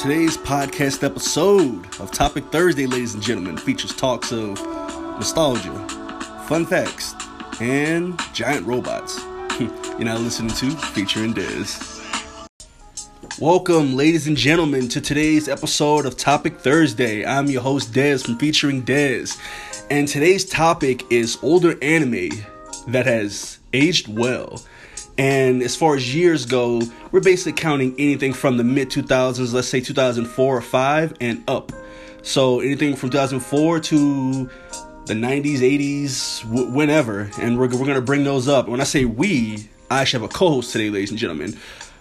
Today's podcast episode of Topic Thursday, ladies and gentlemen, features talks of nostalgia, fun facts, and giant robots. You're now listening to Featuring Dez. Welcome, ladies and gentlemen, to today's episode of Topic Thursday. I'm your host, Dez from Featuring Dez, and today's topic is older anime that has aged well. And as far as years go, we're basically counting anything from the mid 2000s, let's say 2004 or 5 and up. So anything from 2004 to the 90s, 80s, w- whenever. And we're, we're going to bring those up. When I say we, I actually have a co host today, ladies and gentlemen.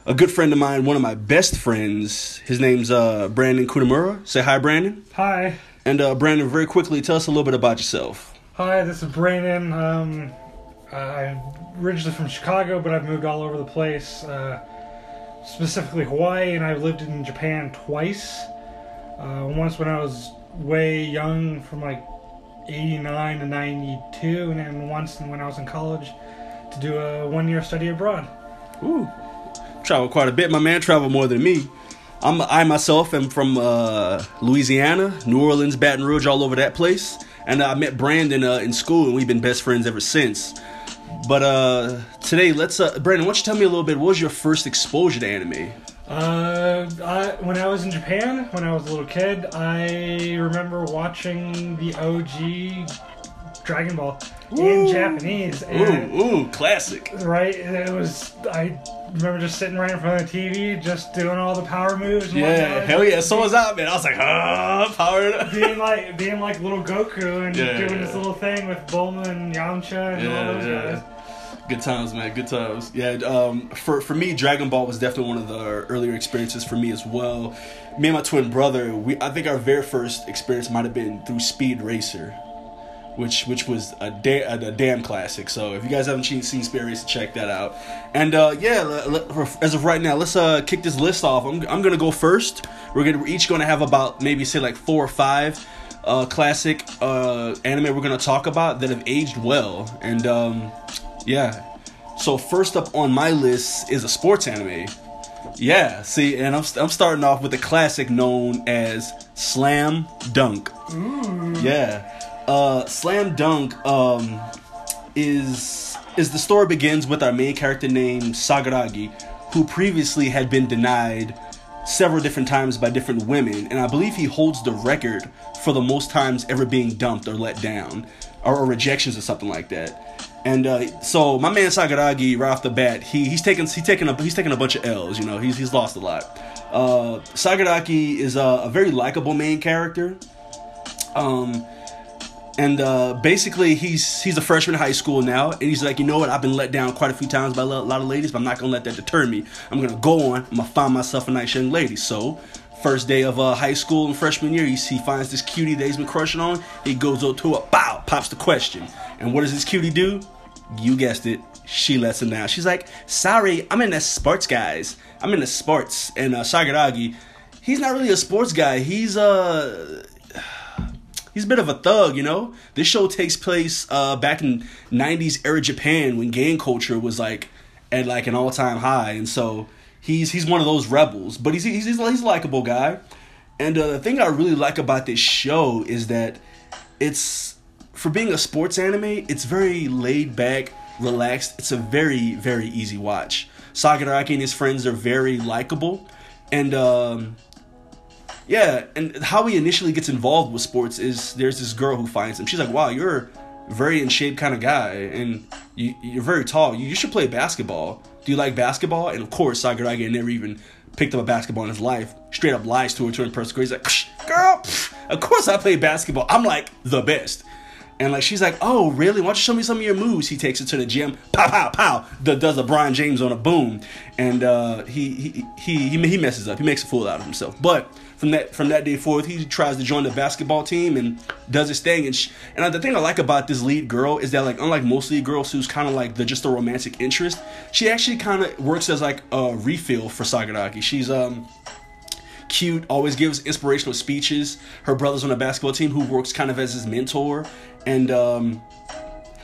A good friend of mine, one of my best friends. His name's uh, Brandon Kunamura. Say hi, Brandon. Hi. And uh, Brandon, very quickly, tell us a little bit about yourself. Hi, this is Brandon. Um, I'm originally from Chicago, but I've moved all over the place, uh, specifically Hawaii, and I've lived in Japan twice. Uh, once when I was way young, from like 89 to 92, and then once when I was in college to do a one year study abroad. Ooh, travel quite a bit. My man traveled more than me. I'm I myself am from uh, Louisiana, New Orleans, Baton Rouge, all over that place. And I met Brandon uh, in school, and we've been best friends ever since. But uh, today, let's uh, Brandon, why don't you tell me a little bit? What was your first exposure to anime? Uh, I, when I was in Japan, when I was a little kid, I remember watching the OG Dragon Ball in Japanese. And, Ooh, ooh, classic. Right, it was. I remember just sitting right in front of the TV, just doing all the power moves. Yeah, hell yeah. So was I, man. I was like, ah, power. Being like, being like little Goku and Yeah, doing yeah. this little thing with Bulma and Yamcha and all those yeah. guys. Good times, man. Good times. Yeah. Um, for for me, Dragon Ball was definitely one of the earlier experiences for me as well. Me and my twin brother, we I think our very first experience might have been through Speed Racer, which which was a, da- a, a damn classic. So if you guys haven't seen, seen Racer, check that out. And uh, yeah, as of right now, let's uh, kick this list off. I'm I'm gonna go first. We're gonna we're each gonna have about maybe say like four or five uh, classic uh, anime we're gonna talk about that have aged well. And um, yeah. So first up on my list is a sports anime. Yeah, see, and I'm, I'm starting off with a classic known as Slam Dunk. Yeah, uh, Slam Dunk um, is is the story begins with our main character named Sakuragi, who previously had been denied several different times by different women, and I believe he holds the record for the most times ever being dumped or let down, or, or rejections or something like that. And uh, so my man Sakuragi, right off the bat, he he's taken he's taken a he's taken a bunch of L's. You know, he's he's lost a lot. Uh, is a, a very likable main character. Um, and uh, basically he's he's a freshman in high school now, and he's like, you know what? I've been let down quite a few times by a lot of ladies, but I'm not gonna let that deter me. I'm gonna go on. I'm gonna find myself a nice young lady. So. First day of uh, high school and freshman year, he, finds this cutie that he's been crushing on. He goes up to her, bow, pops the question. And what does this cutie do? You guessed it. She lets him down. She's like, sorry, I'm in the sports guys. I'm in the sports. And uh, he's not really a sports guy. He's uh he's a bit of a thug, you know. This show takes place uh, back in '90s era Japan when gang culture was like at like an all time high, and so he's he's one of those rebels. But he's he's he's, he's a likable guy, and uh, the thing I really like about this show is that it's for being a sports anime, it's very laid back, relaxed. It's a very very easy watch. Sakuragi and his friends are very likable, and. um yeah, and how he initially gets involved with sports is there's this girl who finds him. She's like, "Wow, you're very in shape kind of guy, and you, you're very tall. You, you should play basketball. Do you like basketball?" And of course, Sakuragi had never even picked up a basketball in his life. Straight up lies to her to impress her. He's like, "Psh, "Girl, psh, of course I play basketball. I'm like the best." And like she's like, oh really? Why don't you show me some of your moves? He takes her to the gym, pow pow pow, the, does a Brian James on a boom, and uh, he, he he he he messes up. He makes a fool out of himself. But from that from that day forth, he tries to join the basketball team and does his thing. And sh- and the thing I like about this lead girl is that like unlike most lead girls who's kind of like the just a romantic interest, she actually kind of works as like a refill for Sakuragi. She's um cute, always gives inspirational speeches. Her brother's on the basketball team who works kind of as his mentor. And um,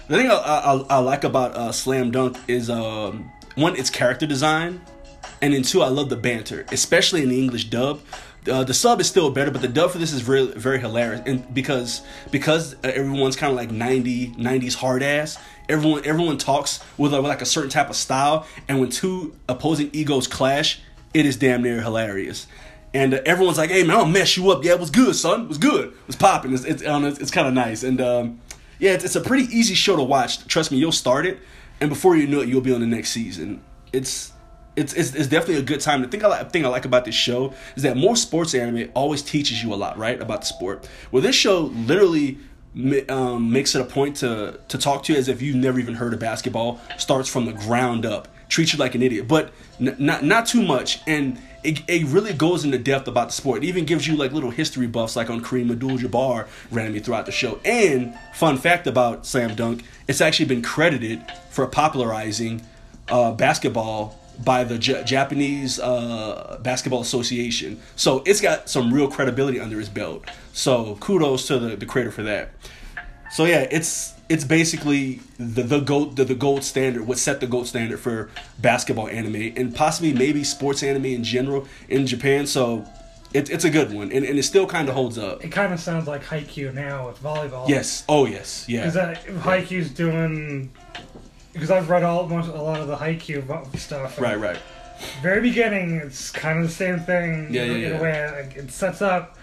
the thing I, I, I like about uh, Slam Dunk is um, one, its character design, and then two, I love the banter, especially in the English dub. Uh, the sub is still better, but the dub for this is very very hilarious, and because because uh, everyone's kind of like 90 90s hard ass. Everyone everyone talks with, a, with like a certain type of style, and when two opposing egos clash, it is damn near hilarious. And uh, everyone's like, "Hey man, I'll mess you up." Yeah, it was good, son. It was good. It was popping. It's it's, um, it's, it's kind of nice, and um, yeah, it's, it's a pretty easy show to watch. Trust me, you'll start it, and before you know it, you'll be on the next season. It's it's, it's, it's definitely a good time. The thing I like, thing I like about this show is that more sports anime always teaches you a lot, right, about the sport. Well, this show literally um, makes it a point to to talk to you as if you've never even heard of basketball. Starts from the ground up, treats you like an idiot, but n- not not too much, and it, it really goes into depth about the sport. It even gives you like little history buffs, like on Kareem Abdul-Jabbar randomly throughout the show. And fun fact about Slam Dunk, it's actually been credited for popularizing uh, basketball by the J- Japanese uh, Basketball Association. So it's got some real credibility under its belt. So kudos to the, the creator for that. So yeah, it's it's basically the the gold the, the gold standard, what set the gold standard for basketball anime and possibly maybe sports anime in general in Japan. So it, it's a good one, and, and it still kind of holds up. It kind of sounds like Haikyuu now with volleyball. Yes. Oh yes. Yeah. Because Haikyuu's doing. Because I've read all most, a lot of the Haikyuu vo- stuff. Right. Right. Very beginning, it's kind of the same thing. Yeah, in, yeah, in yeah. a way, like, it sets up.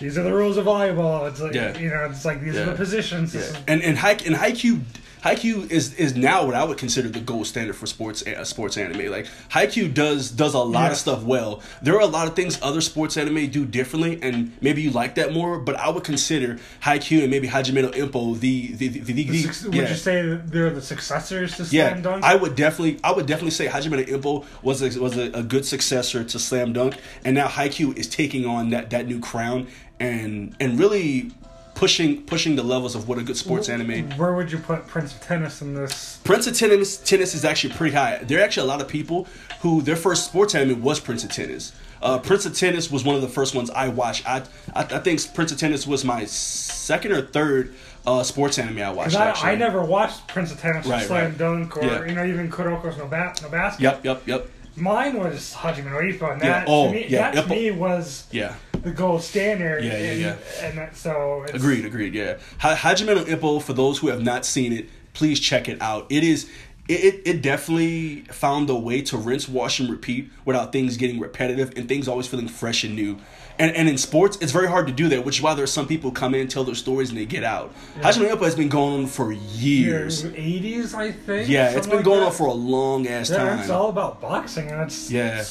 These are the rules of volleyball. It's like Yeah. you know, it's like these are the positions. Yeah. is- And and Haik and Haikyuu Haikyuu is is now what I would consider the gold standard for sports uh, sports anime. Like Haikyuu does does a lot of stuff well. There are a lot of things other sports anime do differently, and maybe you like that more. But I would consider Haikyuu and maybe Hajime no Ippo the the the, the, the, the suc- yeah. Would you say they're the successors to Yeah, Slam Dunk? I would definitely, I would definitely say Hajime no Ippo was a, was a, a good successor to Slam Dunk, and now Haikyuu is taking on that, that new crown and and really pushing pushing the levels of what a good sports anime. Where would you put Prince of Tennis in this? Prince of Tennis tennis is actually pretty high. There are actually a lot of people who their first sports anime was Prince of Tennis. Uh, Prince of Tennis was one of the first ones I watched. I I, I think Prince of Tennis was my second or third uh, sports anime I watched. I. I never watched Prince of Tennis or Right, Slam right. Dunk or Yeah. you know even Kuroko's no, ba- no basket. Yep, yep, yep. Mine was Hajime no Ippo, and Yeah, that oh, to me, yeah, that to me was Yeah. The gold standard. Yeah, yeah, and, yeah. And that, so it's, Agreed, agreed. Yeah, Ha- Hajime no Ippo. For those who have not seen it, please check it out. It is. It, it, it definitely found a way to rinse, wash, and repeat without things getting repetitive and things always feeling fresh and new. And and in sports, it's very hard to do that, which is why there are some people come in, tell their stories, and they get out. Hajime no Ippo has been going on for years. eighties, I think. Yeah, it's been like going that. on for a long ass Yeah, it's all about boxing, and it's Yeah.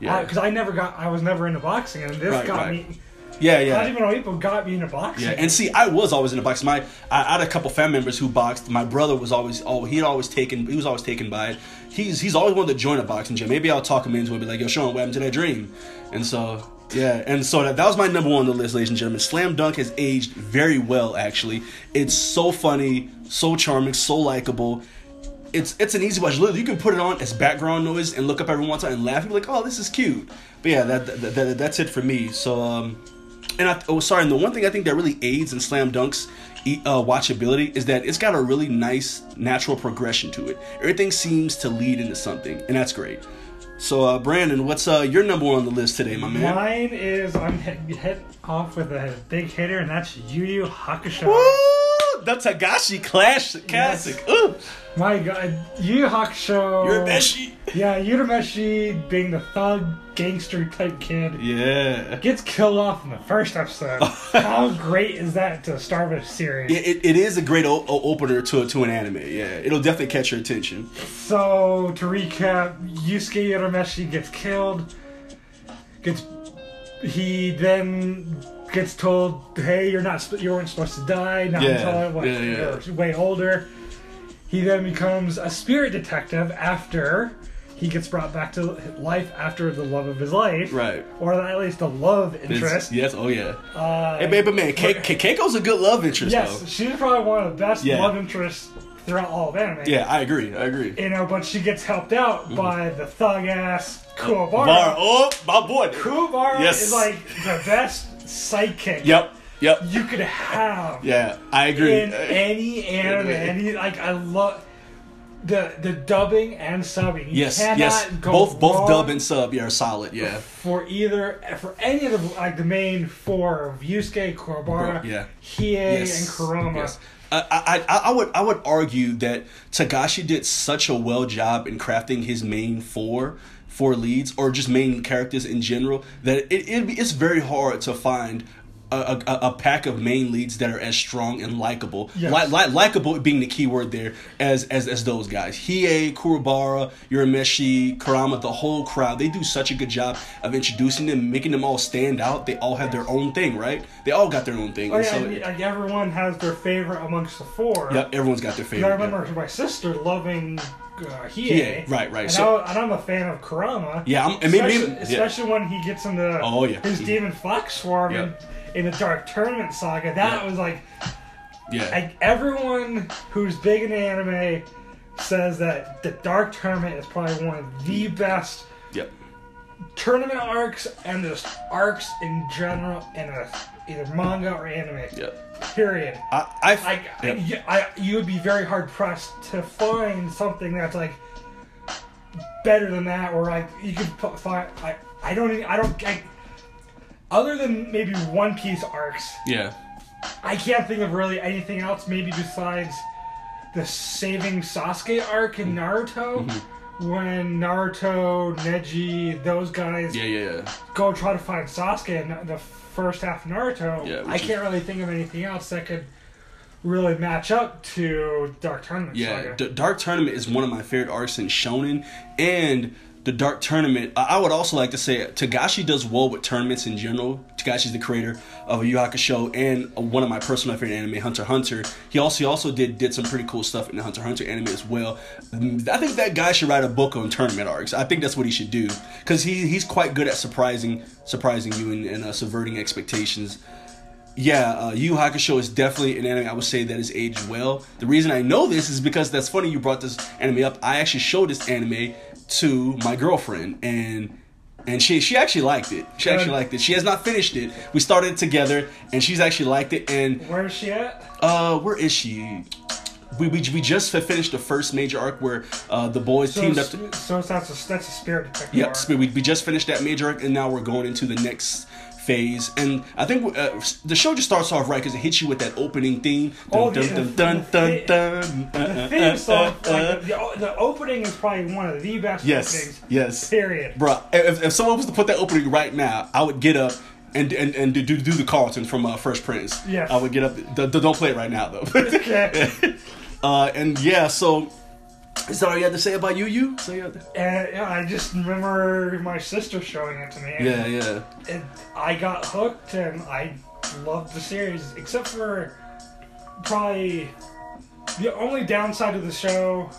Yeah. Uh, because I never got, I was never into boxing, and this Right, got right. me. Yeah, yeah. Hajime no Ippo got me into boxing. Yeah, and see, I was always in the box. My I, I had a couple family members who boxed. My brother was always oh he'd always taken he was always taken by it. He's he's always wanted to join a boxing gym. Maybe I'll talk him into it. Be like, yo, Sean, what happened to that dream? And so yeah, and so that, that was my number one on the list, ladies and gentlemen. Slam Dunk has aged very well. Actually, it's so funny, so charming, so likable. It's it's an easy watch. Literally, you can put it on as background noise and look up every once in a while and laugh. You're like, oh, this is cute. But yeah, that, that, that that's it for me. So um, and I, oh sorry, and the one thing I think that really aids in Slam Dunk's uh, watchability is that it's got a really nice natural progression to it. Everything seems to lead into something, and that's great. So uh, Brandon, what's uh, your number one on the list today, my man? Mine is I'm hit, hit off with a big hitter, and that's Yu Yu Hakusho. Woo! The Togashi Clash Classic. Ooh, My God, Yu Hakusho. Urameshi. Yeah, Urameshi being the thug gangster type kid Yeah. gets killed off in the first episode. How great is that to start a series? It, it, it is a great o- o- opener to to an anime. Yeah, it'll definitely catch your attention. So to recap, Yusuke Urameshi gets killed. Gets he then gets told, "Hey, you're not you weren't supposed to die." Not Yeah, until what, yeah, yeah. you're way older. He then becomes a spirit detective after he gets brought back to life after the love of his life, Right. Or at least a love It's- interest. yes. Oh yeah. Uh, Hey, baby man, Ke- Ke- Keiko's a good love interest yes, though. she's probably one of the best Yeah. love interests throughout all of anime. Yeah, I agree. I agree. you know, but she gets helped out by the thug ass Kuwabara. Mm-hmm. Oh, my boy. Kuwabara Yes. is like the best sidekick Yep. Yep. you could have Yeah, I agree. in any anime. Any like I love the the dubbing and subbing. You Yes, yes. go Both both dub and sub yeah, are solid. Yeah. for either for any of the like the main four of Yusuke, Kuwabara, Yeah. Hiei, Yes, and Kurama. yes. I, I I would I would argue that Togashi did such a well job in crafting his main four four leads or just main characters in general that it, it it's very hard to find a, a, a pack of main leads that are as strong and likable. Yes. Li- li- likable being the key word there as as as those guys. Hiei, Kuwabara, Urameshi, Kurama, the whole crowd. They do such a good job of introducing them, making them all stand out. They all have their own thing, right? They all got their own thing. Oh yeah, so- and, like, everyone has their favorite amongst the four. Yep, everyone's got their favorite. I remember my sister loving uh, Hiei. Hiei, right, right. And, So- I, and I'm a fan of Kurama. Yeah, I'm- and maybe- especially, maybe- yeah. when he gets into Oh, yeah. his demon fox swarm Yeah. in, in the Dark Tournament saga. That Yeah. was like, yeah, like everyone who's big in anime says that the Dark Tournament is probably one of the best yep, tournament arcs and just arcs in general in a either manga or anime. yep. Period. I, I, Like yep. I, I, you would be very hard pressed to find something that's like better than that, or like you could pu- find. I, I don't, even, I don't, I, other than maybe One Piece arcs, yeah, I can't think of really anything else. Maybe besides the saving Sasuke arc in Naruto. Mm-hmm. When Naruto, Neji, those guys yeah, yeah, yeah. go try to find Sasuke in the first half of Naruto, Yeah, I can't really think of anything else that could really match up to Dark Tournament Yeah, the Dark Tournament is one of my favorite arcs in Shonen, and the Dark Tournament. I would also like to say Togashi does well with tournaments in general. Togashi's the creator of Yu Hakusho and one of my personal favorite anime, Hunter Hunter. He also he also did did some pretty cool stuff in the Hunter Hunter anime as well. Mm, I think that guy should write a book on tournament arcs. I think that's what he should do because he he's quite good at surprising surprising you and, and uh, subverting expectations. Yeah, uh, Yu Hakusho is definitely an anime I would say that is aged well. The reason I know this is because that's funny you brought this anime up. I actually showed this anime to my girlfriend and and she she actually liked it. She actually liked it. She has not finished it. We started it together and she's actually liked it and Where is she at? uh where is she? We, we, we just finished the first major arc where uh, the boys So, teamed up. it's- so it's- that's a that's a spirit detective. Yep, arc. we, we just finished that major arc, and now we're going into the next phase. And I think uh, the show just starts off right because it hits you with that opening theme. Oh, dun, the- dun, dun, the- dun, dun, The theme song, like, the, the, the opening is probably one of the best Yes, openings. yes. Period. Bruh, if, if someone was to put that opening right now, I would get up and and, and do, do the Carlton from uh, Fresh Prince. Yeah, I would get up. D- d- don't play it right now, though. Okay. uh, and yeah, so. Is that all you had to say about you? You? So you And yeah, I just remember my sister showing it to me. and yeah, yeah. and I got hooked and I loved the series, except for probably the only downside of the show,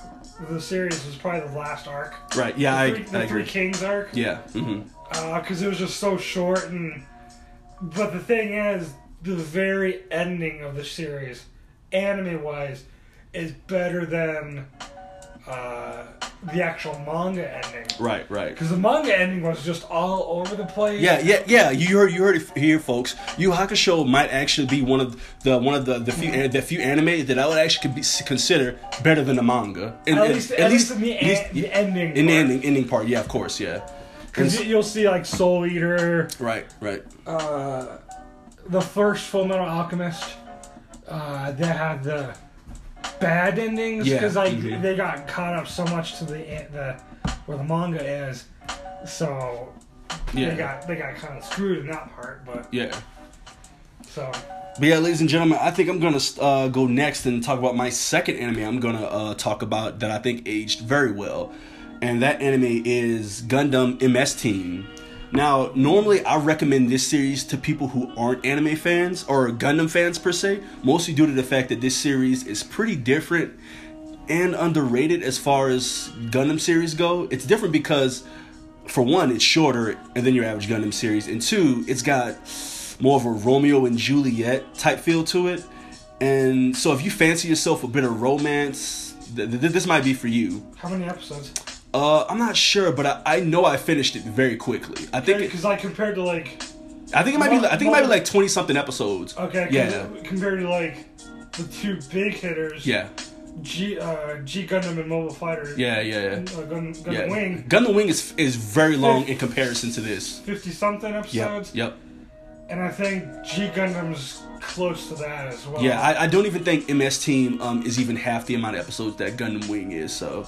the series, was probably the last arc. Right. Yeah, the I, Three, the I Three agree. Kings arc. Yeah. hmm Because it was just so short and. But the thing is, the very ending of the series, anime wise, is better than uh, the actual manga ending. Right. Right. Because the manga ending was just all over the place. Yeah, yeah, yeah. You heard, you heard it here, folks. Yu Hakusho might actually be one of the one of the the few the few anime that I would actually be, consider better than the manga. And- At least, at least in the, at least- en- the ending. in the part. ending ending part. Yeah, of course, yeah. Because you'll see like Soul Eater, Right, right. uh, the first Full Metal Alchemist, uh, they had the bad endings Yeah, because like mhm. they got caught up so much to the the where the manga is, so Yeah, they got they got kind of screwed in that part. But yeah. so But yeah, ladies and gentlemen, I think I'm gonna uh, go next and talk about my second anime. I'm gonna uh, talk about that I think aged very well, and that anime is Gundam MS Team. Now, normally I recommend this series to people who aren't anime fans or Gundam fans per se, mostly due to the fact that this series is pretty different and underrated as far as Gundam series go. It's different because, for one, it's shorter than your average Gundam series, and two, it's got more of a Romeo and Juliet type feel to it. And so, if you fancy yourself a bit of romance, th- th- this might be for you. how many episodes? Uh, I'm not sure, but I, I know I finished it very quickly. I think Because like compared to like I think it might be I think it might be like 20 something episodes. Okay, Yeah. compared to like the two big hitters. Yeah. G uh, G Gundam and Mobile Fighter. Yeah, yeah, yeah. Uh, Gun, Gundam yeah. Wing. Gundam Wing is is very long in comparison to this. Fifty something Yep. episodes. Yep. And I think G Gundam's close to that as well. Yeah, I, I don't even think MS Team um, is even half the amount of episodes that Gundam Wing is. So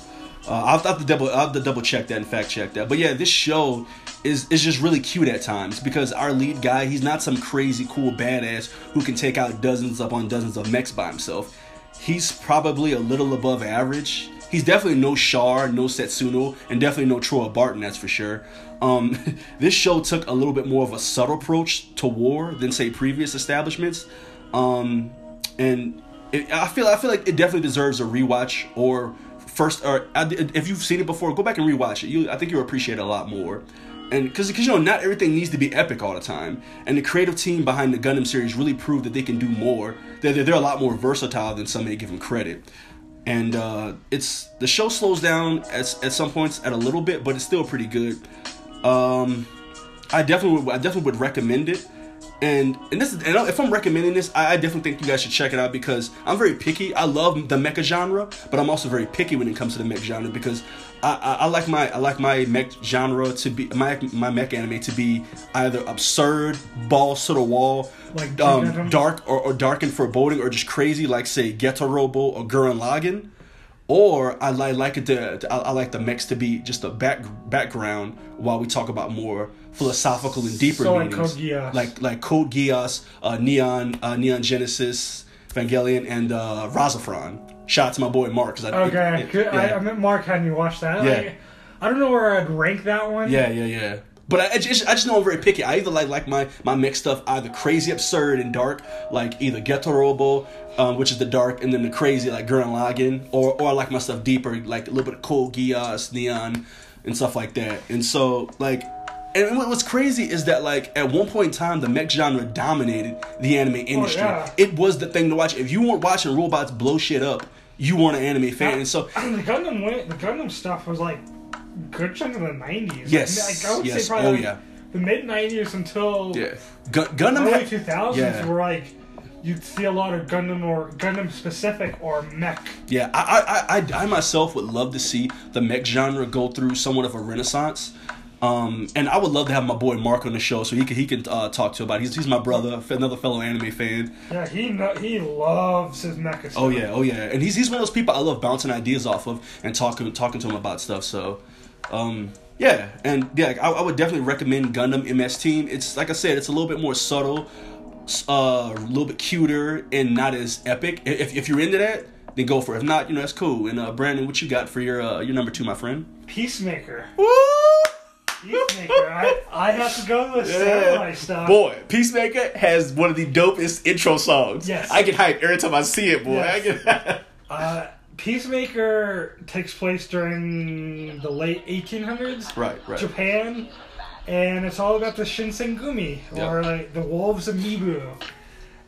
uh, I'll, I'll have to double I'll have to double check that and fact check that. But yeah, this show is is just really cute at times because our lead guy he's not some crazy cool badass who can take out dozens upon dozens of mechs by himself. He's probably a little above average. He's definitely no Char, no Setsuna, and definitely no Trowa Barton, that's for sure. Um, this show took a little bit more of a subtle approach to war than say previous establishments, um, and it, I feel I feel like it definitely deserves a rewatch or first or if you've seen it before, go back and rewatch it. You I think you'll appreciate it a lot more. And because you know not everything needs to be epic all the time, and the creative team behind the Gundam series really proved that they can do more. They're, they're, a lot more versatile than some may give them credit and uh, it's the show slows down at, at some points at a little bit, but it's still pretty good. Um, I definitely would, I definitely would recommend it. And and this is, and if I'm recommending this, I, I definitely think you guys should check it out because I'm very picky. I love the mecha genre, but I'm also very picky when it comes to the mech genre because I, I, I like my I like my mech genre to be my my mech anime to be either absurd, balls to the wall, Like um, dark or, or dark and foreboding, or just crazy like say Getter Robo or Gurren Lagann. Or I like like it to, I like the mix to be just a back background while we talk about more philosophical and deeper So meanings, like like Code Geass, uh, Neon, uh, Neon Genesis, Evangelion, and uh, RahXephon. Shout out to my boy Mark. 'cause I, Okay. it- good. I, yeah. I meant Mark had me watch that. Yeah. Like, I don't know where I'd rank that one. Yeah, yeah, yeah. But I, I just, I just know I'm very picky. I either like like my my mixed stuff either crazy, absurd, and dark, like either Getter Robo, um, which is the dark, and then the crazy like Gurren Lagann, or or I like my stuff deeper, like a little bit of Code Geass, Neon, and stuff like that. And so like. And what- what's crazy is that like at one point in time the mech genre dominated the anime oh, industry. yeah. It was the thing to watch. If you weren't watching robots blow shit up, you weren't an anime fan. And so the Gundam went, the Gundam stuff was like good chunk of the nineties. Yes, like, I would yes. say probably Oh, like, yeah. the mid nineties until yeah, Gun Gundam early two thousands were like you'd see a lot of Gundam or Gundam specific or mech. Yeah, I, I, I, I myself would love to see the mech genre go through somewhat of a renaissance. Um, and I would love to have my boy Mark on the show so he can he can uh, talk to about. It. He's he's my brother, another fellow anime fan. Yeah, he he loves his mecha stuff. Oh yeah, oh yeah, and he's he's one of those people I love bouncing ideas off of and talking talking to him about stuff. So, um, yeah, and yeah, I, I would definitely recommend Gundam MS Team. It's like I said, it's a little bit more subtle, uh, a little bit cuter, and not as epic. If if you're into that, then go for it. If not, you know that's cool. And uh, Brandon, what you got for your uh, your number two, my friend? Peacemaker. Woo! Peacemaker. I, I have to go with samurai stuff. Boy, Peacemaker has one of the dopest intro songs. Yes. I get hyped every time I see it, boy. Yes. I get Uh, Peacemaker takes place during the late 1800s. Right, right. Japan, and it's all about the Shinsengumi, or like the wolves of Mibu.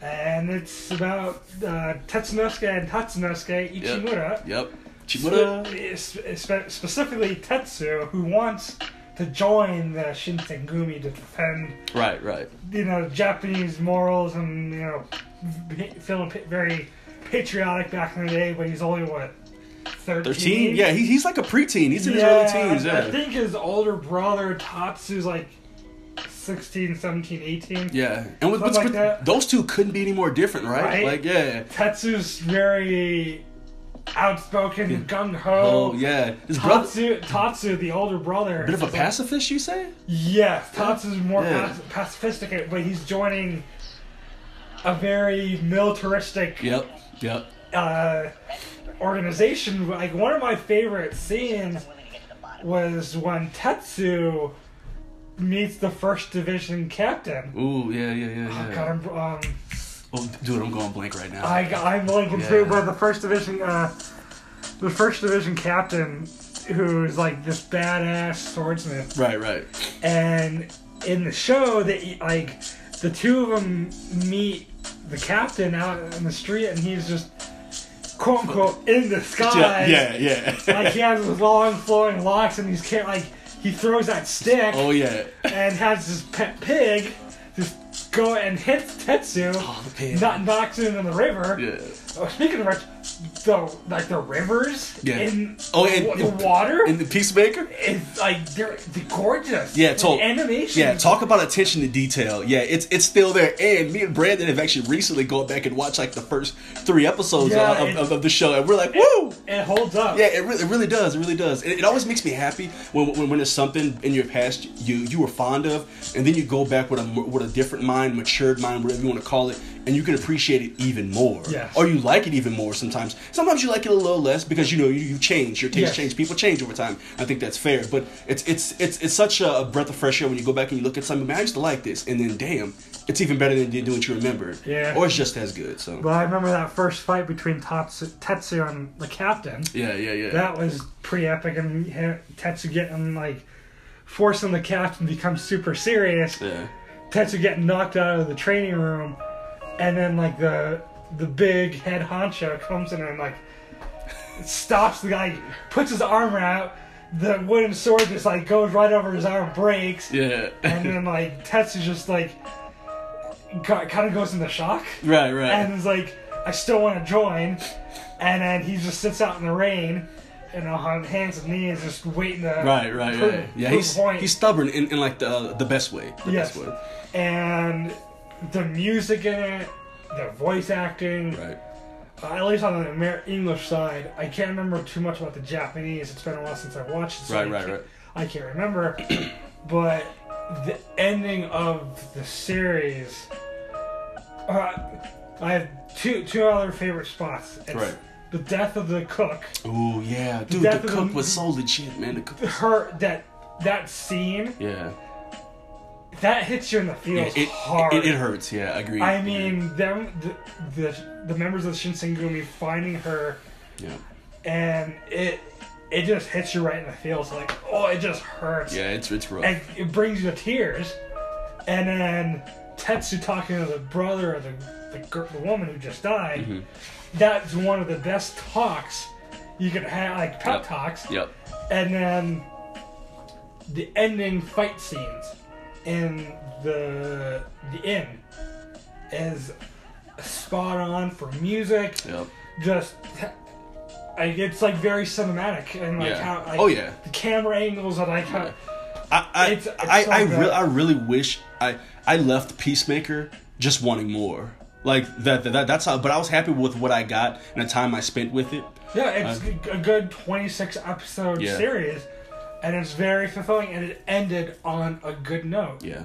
And it's about uh, Tetsunosuke and Tatsunosuke Ichimura. Yep. So, Chimura. spe- spe- specifically Tetsu, who wants to join the Shinsengumi to defend, Right, right. you know, Japanese morals and, you know, feeling very patriotic back in the day, but he's only, what, 13? 13? Yeah, he, he's like a preteen. He's in his early teens. Yeah. I think his older brother Tatsu's like 16, 17, 18. Yeah. And with, Something like those two couldn't be any more different, right? Right? Like, yeah. Tatsu's very outspoken, gung ho. Oh, yeah. His brother. Tatsu, Tatsu, the older brother. Bit of a pacifist, you say? Yes, Tatsu's more Yeah. pac- pacifistic, but he's joining a very militaristic Yep. Yep. uh, organization. Like one of my favorite scenes was when Tetsu meets the first division captain. Ooh, yeah, yeah, yeah, Oh, yeah. God, I'm, um, Oh, dude, I'm going blank right now. I, I'm blanking Yeah. too, but the first division, uh, the first division captain, who's like this badass swordsman, right, right. and in the show that like the two of them meet the captain out in the street, and he's just quote unquote in disguise. Yeah, yeah, yeah. like he has his long flowing locks, and he's like he throws that stick oh, yeah. and has his pet pig just go and hits Tetsu, Oh, not knocks him in the river. Yeah. Oh, speaking of which, the like the rivers Yeah. in Oh, and- the and- water. in the Peacemaker. it's like they're, they're gorgeous. Yeah, The animation. Yeah, talk about attention to detail. Yeah, it's it's still there. And me and Brandon have actually recently gone back and watched like the first three episodes Yeah, uh, of, it- of, of the show, and we're like, woo! It holds up. Yeah, it really, it really does. It really does. It, it always makes me happy when, when when there's something in your past you you were fond of, and then you go back with a with a different mind, matured mind, whatever you want to call it, and you can appreciate it even more. Yes. Or you like it even more. Sometimes, sometimes you like it a little less because you know you, you change. Your taste Yes. change. People change over time. I think that's fair. But it's it's it's it's such a breath of fresh air when you go back and you look at something. Man, I used to like this, and then damn, it's even better than doing what you remember. Yeah. Or it's just as good. So. But I remember that first fight between Tatsu, Tetsu and the captain. yeah, yeah, yeah. That was pretty epic, and Tetsu getting like forcing the captain to become super serious. yeah. Tetsu getting knocked out of the training room, and then like the the big head honcho comes in and like stops the guy, puts his arm out. The wooden sword just like goes right over his arm, breaks, Yeah. and then like Tetsu just like kind of goes into shock right, right. and is like, I still want to join. And then he just sits out in the rain, you know, on hands and knees, just waiting to Right, right, prove- right. Yeah, he's point. he's stubborn in, in like the uh, the best way. The Yes. best way. and the music in it, the voice acting, Right. uh, at least on the Amer- English side, I can't remember too much about the Japanese. It's been a while since I watched it, so Right, I right, can't- right. I can't remember. but the ending of the series, uh, I have two two other favorite spots. It's Right. The death of the cook. Oh yeah, dude. The cook the- was so legit, man. The cook. Her that that scene yeah. That hits you in the feels it, hard. it, it hurts. Yeah, I agree. I mean, them the, the the members of Shinsengumi finding her, yeah, and it it just hits you right in the feels. Like, oh, it just hurts. yeah, it's it's rough. and it brings you to tears. And then Tetsu talking to the brother of the the, gir- the woman who just died. Mm-hmm. That's one of the best talks you can have, like pep Yep. talks. Yep. And then the ending fight scenes in the the inn is spot on for music. Yep. Just like it's like very cinematic and like Yeah. how like, Oh, yeah. the camera angles are like how I I It's- it's I, I, re- I really wish I I left Peacemaker just wanting more. Like that, that that's how. But I was happy with what I got and the time I spent with it. Yeah, it's uh, a good 26 episode Yeah. series, and it's very fulfilling, and it ended on a good note. Yeah.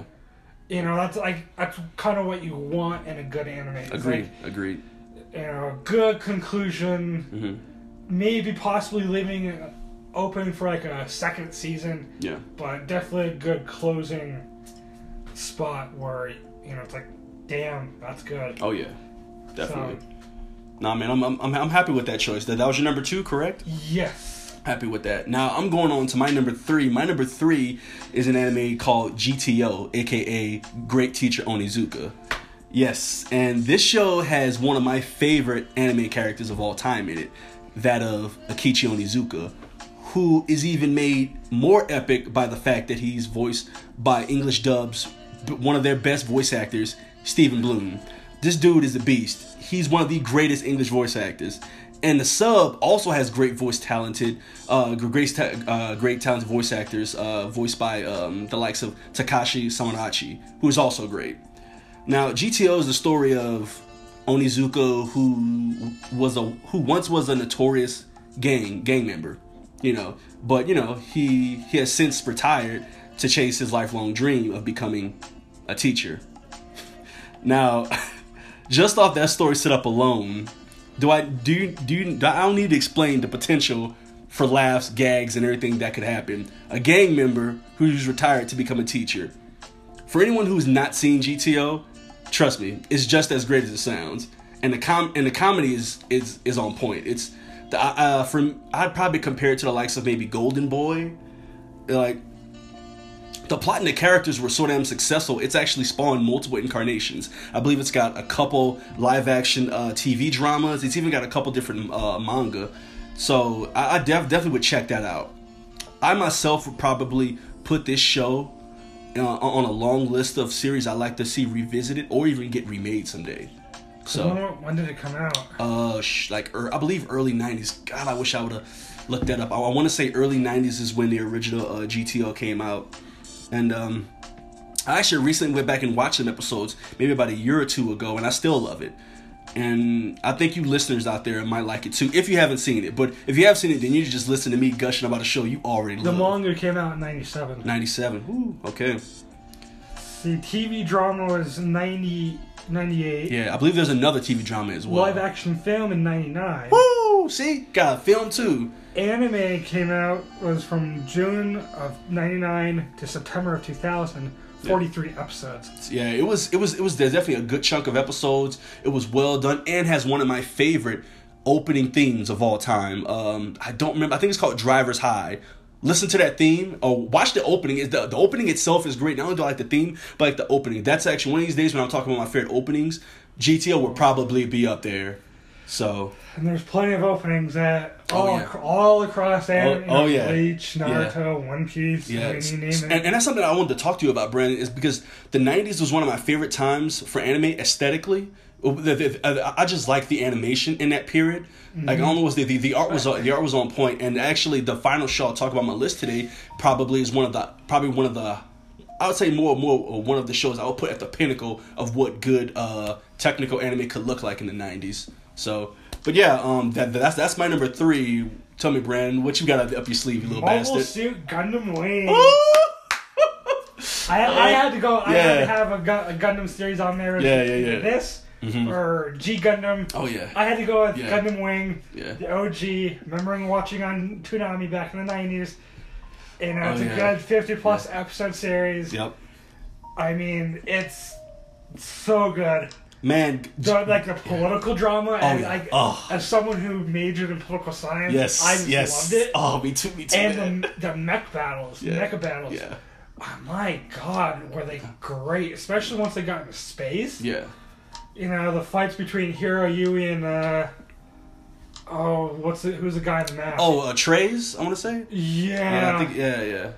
You know, that's like that's kind of what you want in a good anime. It's Agreed. like, Agreed. you know, a good conclusion, Mm-hmm. maybe possibly leaving it open for like a second season, Yeah. but definitely a good closing spot where you know it's like, damn, that's good. Oh yeah. Definitely. So, Nah, man, I'm, I'm I'm I'm happy with that choice. That that was your number two, correct? yes. Happy with that. Now I'm going on to my number three. My number three is an anime called GTO, aka Great Teacher Onizuka. Yes, and this show has one of my favorite anime characters of all time in it, that of Eikichi Onizuka, who is even made more epic by the fact that he's voiced by English dubs, one of their best voice actors, Stephen Blum. This dude is a beast. He's one of the greatest English voice actors. And the sub also has great voice talented, uh, great, ta- uh, great talented voice actors, uh, voiced by um, the likes of Takashi Samanachi, who is also great. Now, GTO is the story of Onizuka, who was a who once was a notorious gang gang member, you know, but you know he he has since retired to chase his lifelong dream of becoming a teacher. Now, just off that story set up alone, do I do you, do you, I don't need to explain the potential for laughs, gags, and everything that could happen. A gang member who's retired to become a teacher. For anyone who's not seen GTO, trust me, it's just as great as it sounds. And the com and the comedy is is is on point. It's the uh, from I'd probably compare it to the likes of maybe Golden Boy, like the plot and the characters were so damn successful, it's actually spawned multiple incarnations. I believe it's got a couple live action uh, TV dramas. It's even got a couple different uh, manga. So I, I def- definitely would check that out. I myself would probably put this show uh, on a long list of series I'd like to see revisited or even get remade someday. So when, when did it come out? uh, sh- like er, I believe early '90s. God, I wish I would have looked that up. I, I want to say early '90s is when the original uh, GTO came out, and um, I actually recently went back and watched some episodes, maybe about a year or two ago, and I still love it. And I think you listeners out there might like it too, if you haven't seen it. But if you have seen it, then you just listen to me gushing about a show you already The love. manga came out in '97. '97. Ooh, okay. The TV drama was 90, 98. Yeah, I believe there's another TV drama as well. Live action film in 99. Woo! See, got a film too. Anime came out was from June of 99 to September of 2000. 43 episodes. Yeah, it was it was it was there's definitely a good chunk of episodes. It was well done and has one of my favorite opening themes of all time. Um, I don't remember. I think it's called Driver's High. Listen to that theme or watch the opening. Is the the opening itself is great. Not only do I like the theme, but like the opening. That's actually one of these days when I'm talking about my favorite openings. GTO will probably be up there. So And there's plenty of openings that Oh, all, yeah. ac- all across anime. oh, yeah. Bleach, Naruto, One Piece, Yeah, I mean, you name it. and, and that's something I wanted to talk to you about, Brandon, is because the '90s was one of my favorite times for anime aesthetically. The- the- I just like the animation in that period. Like I don't know, was the, the the art was on- the art was on point, and actually the final show I'll talk about on my list today probably is one of the probably one of the I would say more more uh, one of the shows I would put at the pinnacle of what good uh, technical anime could look like in the '90s. So, but yeah, um, that that's that's my number three. Tell me, Brandon, what you got up your sleeve, you little Mobile bastard? Suit Gundam Wing. I, I had to go. I had Yeah. to have a, a Gundam series on there. Yeah, yeah, yeah. This Mhm. or G Gundam. Oh yeah, I had to go with Yeah. Gundam Wing, yeah, the OG. Remembering watching on Toonami back in the nineties. And uh, Oh, it's a yeah. good fifty plus episode series. yep. I mean, it's so good. Man, like the political drama, and yeah. like Oh. as someone who majored in political science, yes, I yes. loved it. Oh, me too, me too. and the, the mech battles, Yeah. mecha battles. yeah, Oh my god, were they great? Especially once they got into space. yeah, You know, the fights between Heero Yuy and uh oh, what's the who's the guy in the mask? Oh, uh, trays. I want to say. yeah, Yeah, I think. Yeah, yeah.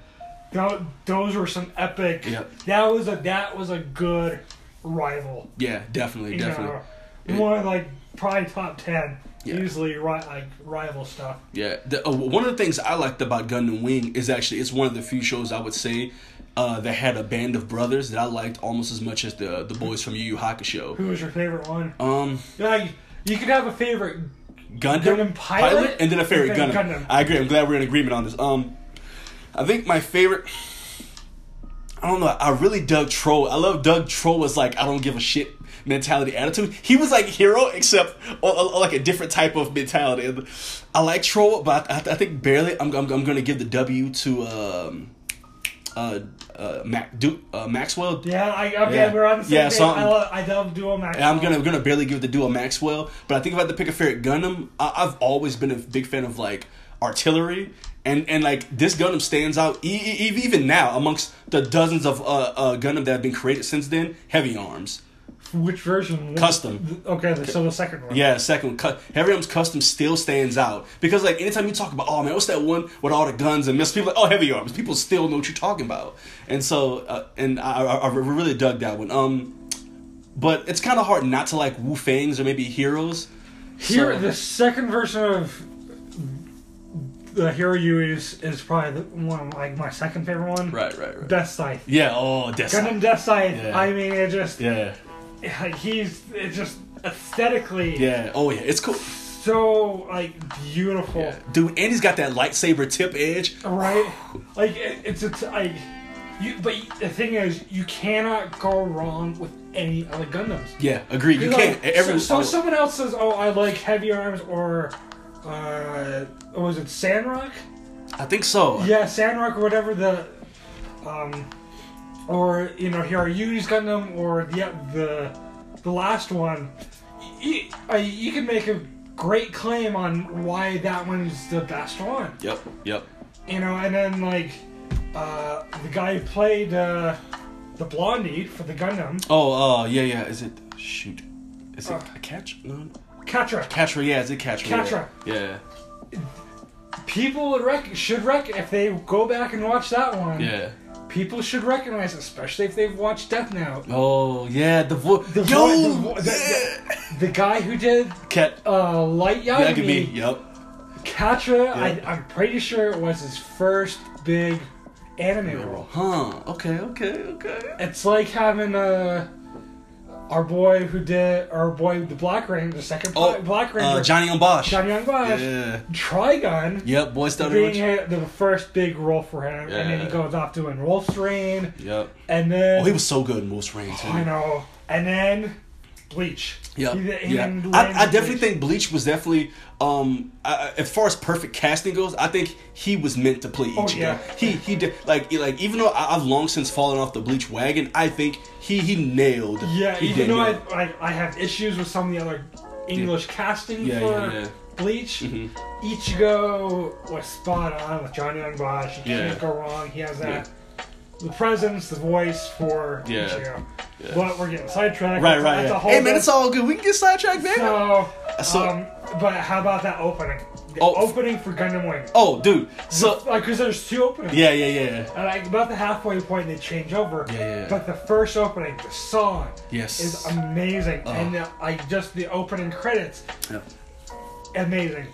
Tho- those were some epic. Yep. That was a that was a good rival. Yeah, definitely, You definitely. know, one of like probably top ten. Yeah. Easily ri- like rival stuff. Yeah, the, uh, one of the things I liked about Gundam Wing is actually it's one of the few shows I would say uh, that had a band of brothers that I liked almost as much as the the boys from Yu Yu Hakusho. Who was your favorite one? Um, Like you could have a favorite Gundam, Gundam Pilot? and then a favorite And Gundam. Gundam. I agree. I'm glad we're in agreement on this. Um, I think my favorite. I don't know. I really dug Trowa. I love Doug Trowa was like I don't give a shit mentality attitude. He was like hero except or, or- or like a different type of mentality. I like Trowa, but I, I think barely. I'm, I'm I'm gonna give the W to um uh uh Mac du, uh, Maxwell. Yeah, I okay, Yeah. we're on the same Yeah, page. so- I love I love Dual Max. And I'm gonna gonna barely give the duo Maxwell, but I think if I had to pick a favorite Gundam, I, I've always been a big fan of like artillery, and and like this Gundam stands out e- e- even now amongst the dozens of uh, uh Gundam that have been created since then. Heavy Arms, Which version? Custom. Okay, so the second one. yeah, second one, Heavy Arms Custom still stands out because like anytime you talk about oh man, what's that one with all the guns and missiles? People like oh Heavy Arms, people still know what you're talking about, and so uh, and I, I, I really dug that one. Um, but it's kind of hard not to like Wu Fangs or maybe Heroes. Here, So- the second version of the Heero Yuy is, is probably the one like my second favorite one. Right, right, right. Death Scythe. Yeah. Oh, that's Gundam Death Scythe. Yeah. I mean, it just Yeah. he's it just aesthetically Yeah. Oh yeah. It's cool. so like beautiful. Yeah. Dude, and he's got that lightsaber tip edge. Right? Like it, it's it's like you. But the thing is, you cannot go wrong with any other Gundams. Yeah. Agreed. You Like, can't. Every, so, so oh, someone else says, "Oh, I like heavy arms," or uh, was it Sandrock? I think so. Yeah, Sandrock or whatever the, um, or you know, here are Yui's Gundam or the the the last one. You, you can make a great claim on why that one's the best one. Yep. Yep. You know, and then like uh, the guy who played uh, the Blondie for the Gundam, Oh. Uh. Yeah. Yeah. Is it? Shoot. Is it Uh. a catch? No. Katra. Catra. Yeah. Is it Catra? Catra. Yeah. People would rec- should rec if they go back and watch that one. Yeah. People should recognize, especially if they've watched Death Note. Oh yeah. The voice. The Yo. vo- the vo- the- yeah. the guy who did Cat uh, Light Yagami. Yagami, Yep. Katra, I, I'm pretty sure it was his first big anime role. Huh. Okay. Okay. Okay. It's like having uh, our boy who did our boy the Black Ranger, the second Oh, Black uh, Ranger, Johnny Yong Bosch. Johnny Yong Bosch, Yeah. Trigun. Yep. Boy Stout Being the first big role for him, and then he goes off doing Wolf's Rain, Yep. and then Oh, he was so good in Wolf's Rain too. I know, and then Bleach. Yeah, He- he yeah. I, I definitely Bleach. think Bleach was definitely, um, I, as far as perfect casting goes, I think he was meant to play Oh, Ichigo. yeah. He he did like like even though I, I've long since fallen off the Bleach wagon, I think he he nailed. Yeah, he even though I, I I have issues with some of the other English casting Yeah, for yeah, yeah. Bleach, Mhm. Ichigo was spot on with Johnny Yong Bosch. You Yeah. can't go wrong. He has that the presence, the voice for Yeah. Ichigo. Yeah. But we're getting sidetracked. Right, That's- right. that's a yeah. whole Hey man, bunch- it's all good. We can get sidetracked, man. So, So- um, but how about that opening? The Oh. opening for Gundam Wing. oh, dude. So like, cause there's two openings. yeah, yeah, yeah. And like about the halfway point, they change over. Yeah, yeah, yeah. But the first opening, the song, Yes. is amazing, Oh. and uh, I just the opening credits, Yep. amazing.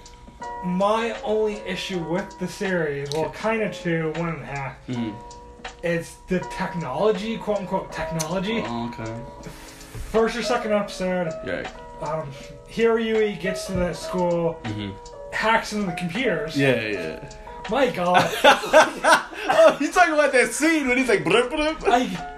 My only issue with the series, well, kind of two, one and a half, Mhm. Is the technology, quote unquote technology. Oh, okay. First or second episode, Yeah. um, Heero Yuy gets to the school, hmm hacks into the computers. Yeah, yeah. My God, Oh, you talking about that scene when he's like, blip, blip? I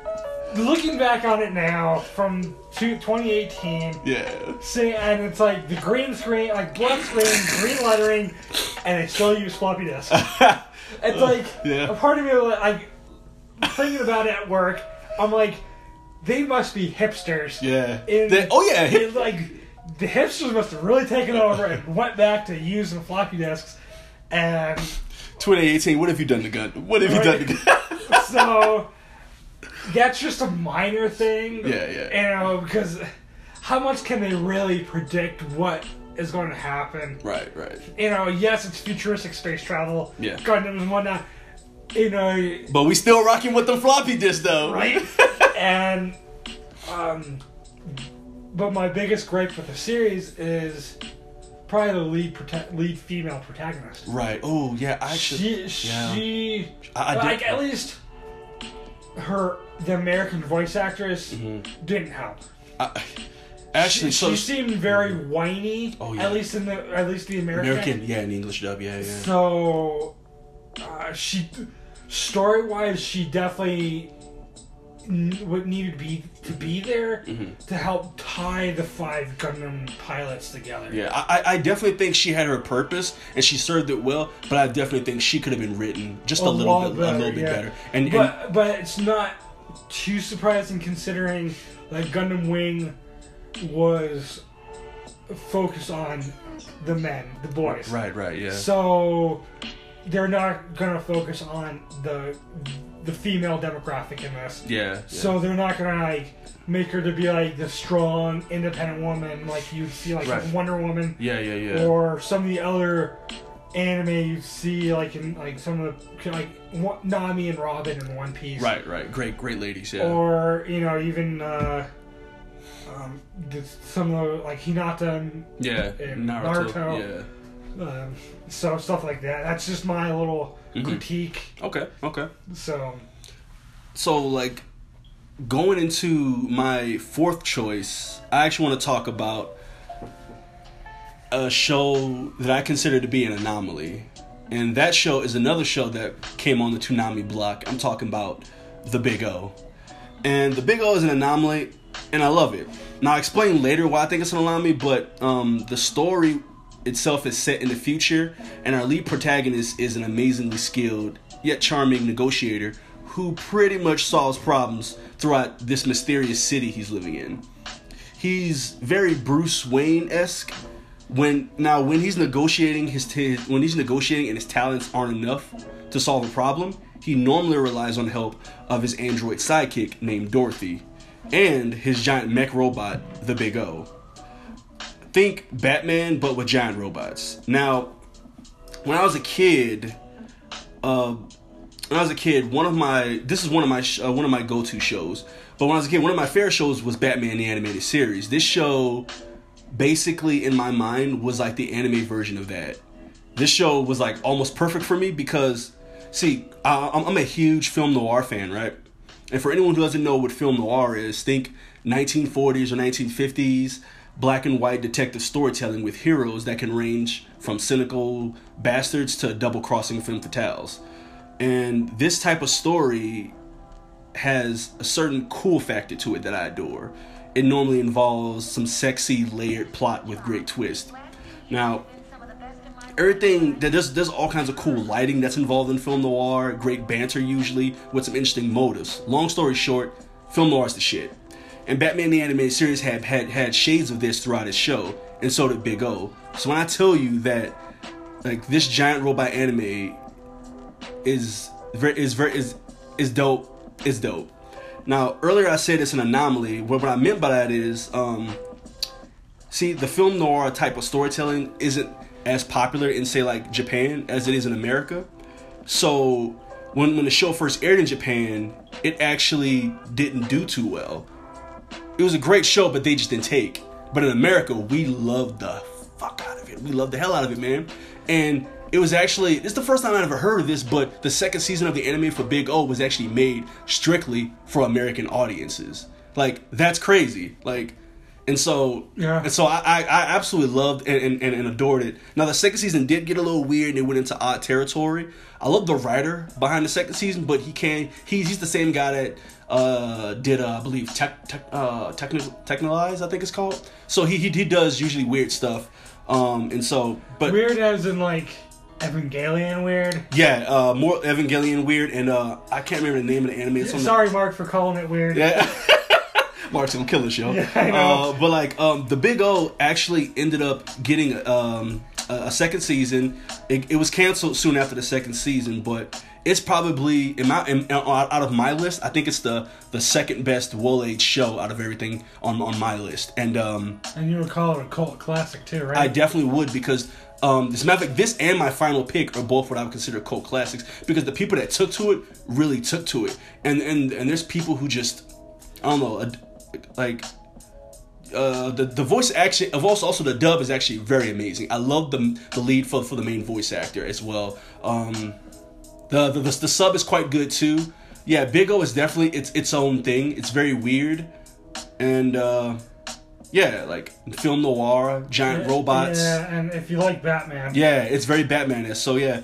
looking back on it now from two, 2018. Yeah. See, and it's like the green screen, like black screen, green lettering, and they still use floppy disks. It's like Yeah. a part of me, like thinking about it at work. I'm like, they must be hipsters. Yeah. In, They- oh yeah. in, like the hipsters must have really taken over and went back to using floppy disks, and 2018. What have you done to gun? What have you done to gun? so that's just a minor thing. Yeah, yeah. You know, because how much can they really predict what is going to happen? right, right. You know, yes, it's futuristic space travel, Yeah. Gundams and whatnot. You know, But we still rocking with the floppy disk though. right? and um, but my biggest gripe with the series is probably the lead prota- lead female protagonist. Right. Oh yeah. I should. She, yeah. she, I- I did- like at least her the American voice actress Mm-hmm. didn't help. I, actually, she, so she seemed very whiny. Oh, yeah. At least in the at least the American. American. Yeah, in English dub. Yeah, yeah. So, uh, she story wise, she definitely what needed to be to be there Mm-hmm. to help tie the five Gundam pilots together. Yeah, I, I- definitely think she had her purpose and she served it well, but I definitely think she could have been written just a, A little bit, a little better, bit yeah. better. And, and But but it's not too surprising considering that Gundam Wing was focused on the men, the boys. right, right, yeah, So they're not gonna focus on the the female demographic in this. yeah, yeah. So they're not gonna like make her to be like the strong, independent woman like you'd see like Right. Wonder Woman yeah, yeah, yeah. or some of the other anime you see like in like some of the like Nami and Robin in One Piece. right, right. Great, great ladies. Yeah, Or you know even uh, um, some of the like Hinata and yeah. and Naruto. Naruto. Yeah. Um, so stuff like that. That's just my little Mhm. critique. Okay, okay. So So like going into my fourth choice, I actually want to talk about a show that I consider to be an anomaly. And that show is another show that came on the Toonami block. I'm talking about The Big O. And The Big O is an anomaly, and I love it. Now, I'll explain later why I think it's an anomaly, but um, the story itself is set in the future, and our lead protagonist is an amazingly skilled yet charming negotiator who pretty much solves problems throughout this mysterious city he's living in. He's very Bruce Wayne esque. When now when he's negotiating his, t- when he's negotiating and his talents aren't enough to solve a problem, he normally relies on help of his android sidekick named Dorothy and his giant mech robot, the Big O. Think Batman, but with giant robots. Now, when I was a kid, uh, when I was a kid, one of my this is one of my uh, one of my go to shows. But when I was a kid, one of my favorite shows was Batman the animated series. This show basically in my mind was like the anime version of that. This show was like almost perfect for me because, see, I, I'm a huge film noir fan, right? And for anyone who doesn't know what film noir is, think 1940s or 1950s black and white detective storytelling with heroes that can range from cynical bastards to double crossing femme fatales. And this type of story has a certain cool factor to it that I adore. It normally involves some sexy layered plot with great twist. Now, everything that there's there's all kinds of cool lighting that's involved in film noir, great banter usually with some interesting motives. Long story short, film noir is the shit. And Batman the Animated Series had had had shades of this throughout his show, and so did Big O. So when I tell you that like this giant robot anime is very is very is is dope, is dope. Now earlier I said it's an anomaly. What what I meant by that is um see the film noir type of storytelling isn't as popular in say like Japan as it is in America. So when when the show first aired in Japan, it actually didn't do too well. It was a great show, but they just didn't take. But in America, we loved the fuck out of it. We loved the hell out of it, man. And it was actually it's the first time I ever heard of this, but the second season of the anime for Big O was actually made strictly for American audiences. Like that's crazy. Like and so Yeah. and so I, I, I absolutely loved and, and, and adored it. Now the second season did get a little weird and it went into odd territory. I love the writer behind the second season, but he can he's he's the same guy that uh did uh, I believe tech tech uh technical Texhnolyze I think it's called. So he, he he does usually weird stuff. Um and so but Weird as in like Evangelion weird. yeah, uh more Evangelion weird and uh I can't remember the name of the anime. It's Sorry, Mark, for calling it weird. Yeah. Mark's gonna kill us, yo. Yeah, I know. Uh, but like, um, the Big O actually ended up getting um, a, a second season. It, it was canceled soon after the second season, but it's probably in my in, out of my list. I think it's the the second best Wool Age show out of everything on on my list. And um, And you would call it a cult classic too, right? I definitely would because um, as a matter of fact, this and my final pick are both what I would consider cult classics because the people that took to it really took to it, and and and there's people who just I don't know, like uh, the the voice action of also also the dub is actually very amazing. I love the the lead for for the main voice actor as well. Um, the, the the the sub is quite good too. Yeah, Big O is definitely its its own thing. It's very weird, and uh, yeah, like film noir, giant robots. Yeah, and if you like Batman. Yeah, it's very Batman-esque. So yeah,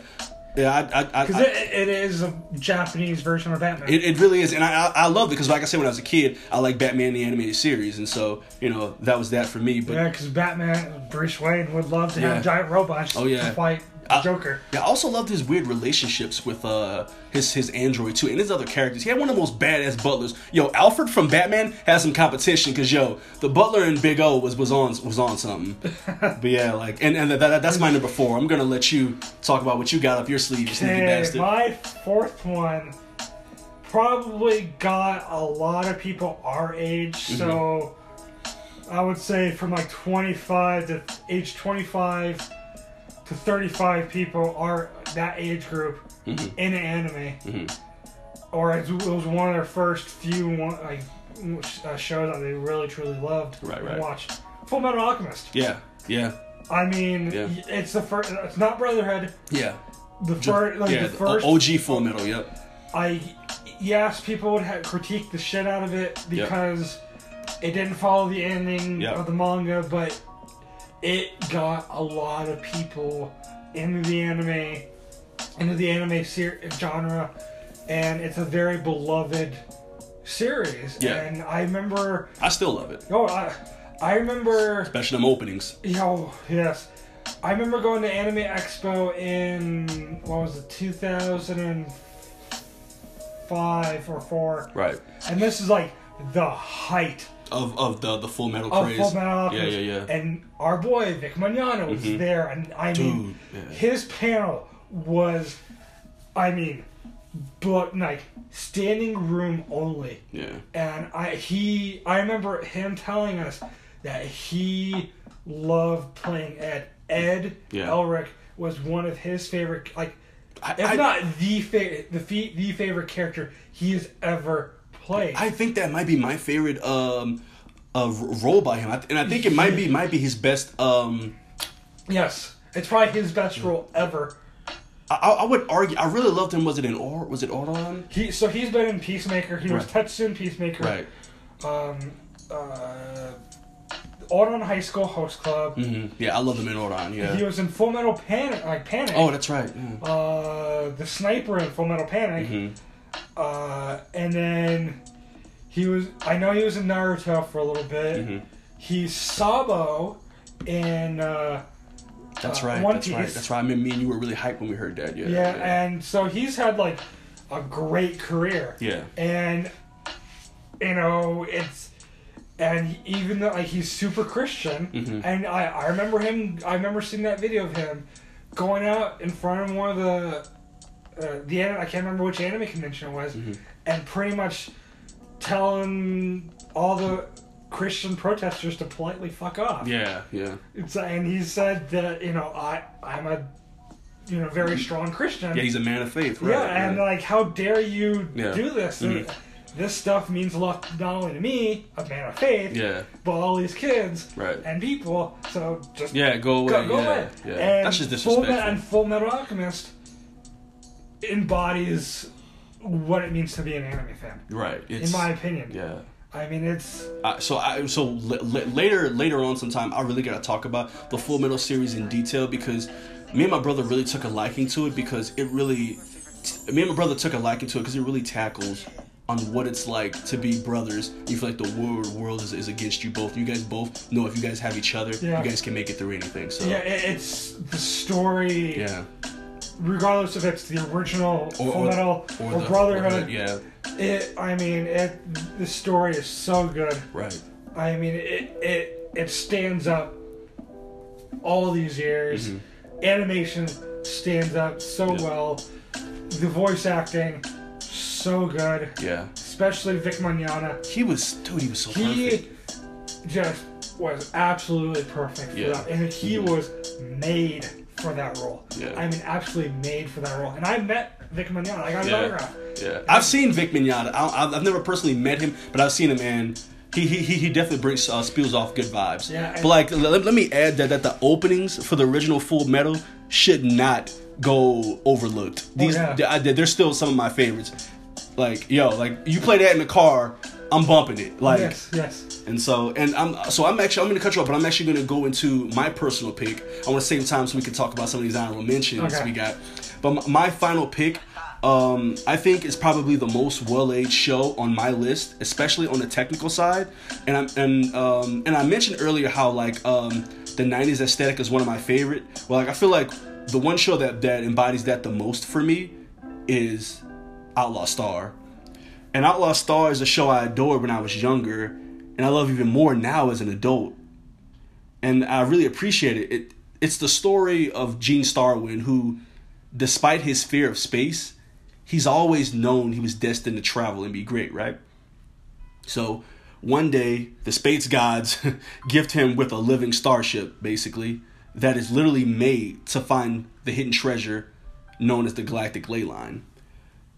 yeah, I, I, I, Because it, it is a Japanese version of Batman. it, it really is, and I, I, I love it because, like I said, when I was a kid, I like Batman the animated series, and so you know that was that for me. But yeah, because Batman, Bruce Wayne would love to Yeah. have giant robots Oh, yeah. to fight I- Joker. Yeah, I also loved his weird relationships with uh his his android too, and his other characters. He had one of the most badass butlers. Yo, Alfred from Batman has some competition because yo, the butler in Big O was was on was on something. but yeah, like and and that, that, that's my number four. I'm gonna let you talk about what you got up your sleeve, you sneaky bastard. my fourth one probably got a lot of people our age, Mm-hmm. so I would say from like 25 to age 25 to 35 people are that age group Mm-hmm. in anime. Or it was one of their first few one, like uh, shows that they really truly loved Right, and right. watched. Full Metal Alchemist. Yeah, yeah, I mean, Yeah. it's the first. It's not Brotherhood. yeah. The first, like yeah, the first. OG Full Metal. Yep. I yes, people would have critique the shit out of it because it didn't follow the ending Yep. of the manga, but it got a lot of people into the anime, into the anime ser- genre, and it's a very beloved series. Yeah. And I remember, I still love it, oh, I, I remember especially them openings. Yo, yes. I remember going to Anime Expo in what was it, 2005 or four, Right. and this is like the height Of of the the Full Metal craze. Full Metal yeah, Alchemist. yeah, yeah. And our boy Vic Mignogna was Mhm. there, and I mean, Dude, yeah. his panel was, I mean, but like standing room only. yeah. and I he I remember him telling us that he loved playing Ed. Ed Yeah. Elric was one of his favorite, like I, if I- not the fa- the fe- the favorite character he has ever played. I think that might be my favorite um uh, role by him, I th- and I think it might be might be his best. Um, Yes, it's probably his best role ever. I, I would argue. I really loved him. Was it in or was it Auron? He so he's been in Peacemaker. He was Right. Tetsu in Peacemaker. Right. Um, uh, Ouran High School Host Club. hmm Yeah, I loved him in yeah He was in Full Metal Panic, like Panic. Oh, that's right. Yeah. uh, the sniper in Full Metal Panic. Mhm. Uh, and then he was. I know he was in Naruto for a little bit. Mhm. He's Sabo in. Uh, That's Uh, right. One that's right. That's right. I mean, me and you were really hyped when we heard that. Yeah. yeah, and so he's had like a great career. yeah. and you know it's and even though like he's super christian Mhm. and I, I remember him i remember seeing that video of him going out in front of one of the uh, the an- i can't remember which anime convention it was Mhm. and pretty much telling all the christian protesters to politely fuck off Yeah. Yeah. it's, and he said that you know i i'm a you know very strong christian Yeah. He's a man of faith. Right. yeah, and like, how dare you Yeah. do this? Mhm. This stuff means a lot not only to me, a man of faith, yeah. but all these kids Right. and people. So just Yeah. Go away. go, go yeah. away. Yeah. And That's just Full disrespectful. Me- and Full Metal Alchemist embodies what it means to be an anime fan, right. in my opinion. Yeah. I mean, it's Uh, so I so l- l- later later on sometime I really gotta talk about the Full Metal series in detail because me and my brother really took a liking to it because it really me and my brother took a liking to it because it really tackles on what it's like to be brothers. You feel like the world world is, is against you both. You guys both know if you guys have each other, Yeah. you guys can make it through anything. So yeah, it's the story. yeah. Regardless if it's the original Or- Full Metal or or, the- Brotherhood, yeah, it. I mean, it. The story is so good. right. I mean, it it it stands up all these years. Mhm. Animation stands up so Yeah. well. The voice acting, so good. Yeah. Especially Vic Mignogna. He was dude, he was so He perfect. just was absolutely perfect for Yeah. that, and he Mhm. was made for that role. Yeah. I mean, absolutely made for that role. And I met Vic Mignogna. I got his Yeah. autograph. Yeah, I've seen Vic Mignogna. I, I've I've never personally met him, but I've seen him, and he he he, he definitely brings uh, spews off good vibes. Yeah, but like, let, let me add that that the openings for the original Full Metal should not go overlooked. These yeah. they- I- they're still some of my favorites. Like yo, like you play that in the car, I'm bumping it. Like yes, yes. And so, and I'm so I'm actually I'm gonna cut you off, but I'm actually gonna go into my personal pick. I want to save time so we can talk about some of these honorable mentions Okay. we got. But my, my final pick, um, I think is probably the most well-aged show on my list, especially on the technical side. And I'm and um, and I mentioned earlier how like um, the '90s aesthetic is one of my favorite. Well, like I feel like the one show that that embodies that the most for me is Outlaw Star. And Outlaw Star is a show I adored when I was younger, and I love even more now as an adult. And I really appreciate it. it it's the story of Gene Starwin, who, despite his fear of space, he's always known he was destined to travel and be great, right? So one day, the space gods gift him with a living starship, basically, that is literally made to find the hidden treasure known as the Galactic Ley Line.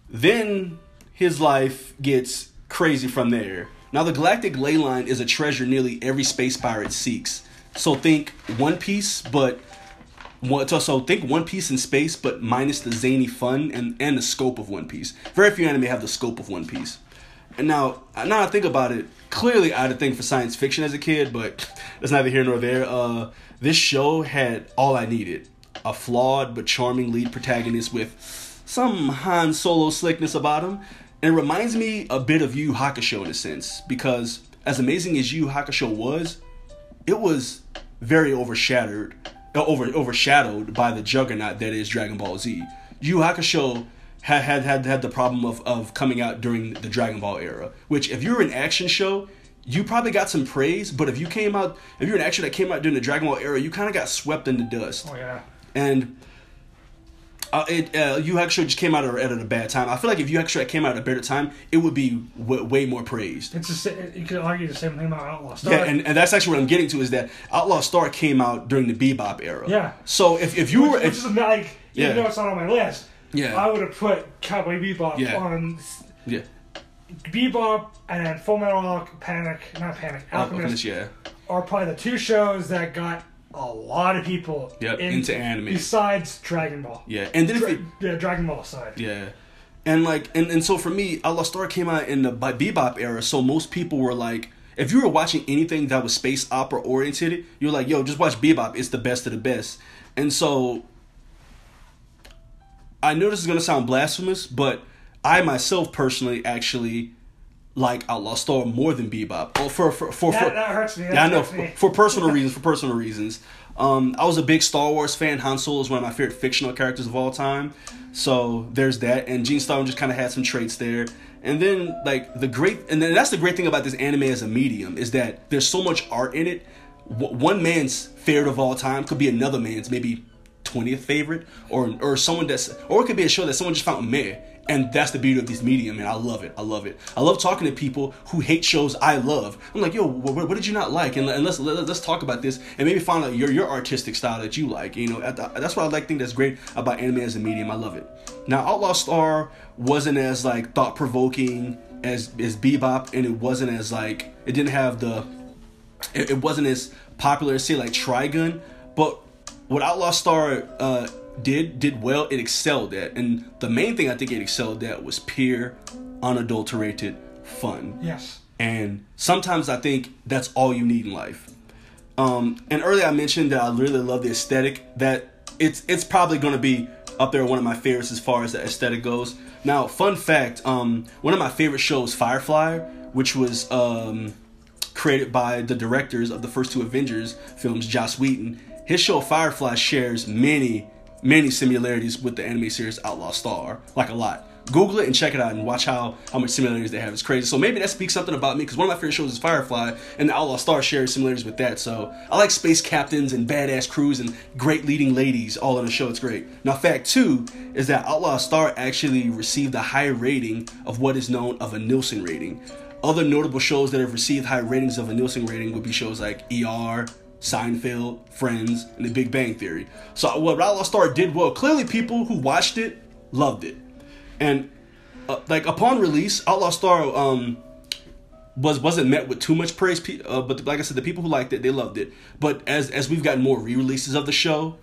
Then his life gets crazy from there. Now, the Galactic Ley Line is a treasure nearly every space pirate seeks. So think One Piece, but so think One Piece in space, but minus the zany fun and, and the scope of One Piece. Very few anime have the scope of One Piece. And now, now I think about it, clearly I had a thing for science fiction as a kid, but that's neither here nor there. Uh, this show had all I needed: a flawed but charming lead protagonist with some Han Solo slickness about him, and it reminds me a bit of Yu Hakusho in a sense, because as amazing as Yu Hakusho was, it was very overshadowed, uh, over overshadowed by the juggernaut that is Dragon Ball Z. Yu Yu Hakusho had had had had the problem of of coming out during the Dragon Ball era, which if you're an action show. You probably got some praise, but if you came out, if you're an action that came out during the Dragon Ball era, you kind of got swept in the dust Oh yeah. and uh, it uh, Yu Hakusho just came out at a, at a bad time. I feel like if you actually came out at a better time, it would be w- way more praised. It's the sa- you could argue the same thing about Outlaw Star. Yeah, and, and that's actually what I'm getting to is that Outlaw Star came out during the Bebop era. Yeah. So if, if you which, were which if, is like Yeah. even though it's not on my list. Yeah. I would have put Cowboy Bebop Yeah. on. yeah Bebop and Full Metal Al- Panic, not Panic, Alchemist, Alchemist, yeah. are probably the two shows that got a lot of people Yep, into anime. Besides Dragon Ball. Yeah, and then if Dra- it, yeah, Dragon Ball aside. Yeah. And like and, and so for me, Outlaw Star came out in the by Bebop era, so most people were like if you were watching anything that was space opera oriented, you're like, yo, just watch Bebop, it's the best of the best. And so I know this is gonna sound blasphemous, but I myself personally actually like Outlaw Star more than Bebop. Oh, for for for, That, for that hurts me. That yeah, I know for, for personal reasons. For personal reasons, um, I was a big Star Wars fan. Han Solo is one of my favorite fictional characters of all time. So there's that, and Gene Starlin just kind of had some traits there. And then like the great, and then that's the great thing about this anime as a medium is that there's so much art in it. W- one man's favorite of all time could be another man's maybe twentieth favorite, or or someone that's, or it could be a show that someone just found meh. And that's the beauty of this medium, and I love it. I love it. I love talking to people who hate shows I love. I'm like, yo, what, what did you not like? And, and let's let, let's talk about this, and maybe find out your your artistic style that you like. You know, the, that's what I like. Think that's great about anime as a medium. I love it. Now, Outlaw Star wasn't as like thought provoking as as Bebop, and it wasn't as like it didn't have the it, it wasn't as popular as say like Trigun, but what Outlaw Star uh, did did well. It excelled at, and the main thing I think it excelled at was pure, unadulterated fun. Yes. And sometimes I think that's all you need in life. Um, and earlier I mentioned that I really love the aesthetic. That it's it's probably going to be up there one of my favorites as far as the aesthetic goes. Now, fun fact: um, one of my favorite shows, Firefly, which was um, created by the directors of the first two Avengers films, Joss Whedon. His show Firefly shares many many similarities with the anime series Outlaw Star, like a lot. Google it and check it out and watch how how much similarities they have. It's crazy. So maybe that speaks something about me because one of my favorite shows is Firefly, and the Outlaw Star shares similarities with that. So I like space captains and badass crews and great leading ladies all in a show. It's great. Now, fact two is that Outlaw Star actually received a high rating of what is known of a Nielsen rating. Other notable shows that have received high ratings of a Nielsen rating would be shows like ER, Seinfeld, Friends, and The Big Bang Theory. So what Outlaw Star did well, clearly people who watched it loved it, and uh, like upon release, Outlaw Star um was wasn't met with too much praise. Uh, but like I said, the people who liked it, they loved it. But as as we've gotten more re-releases of the show,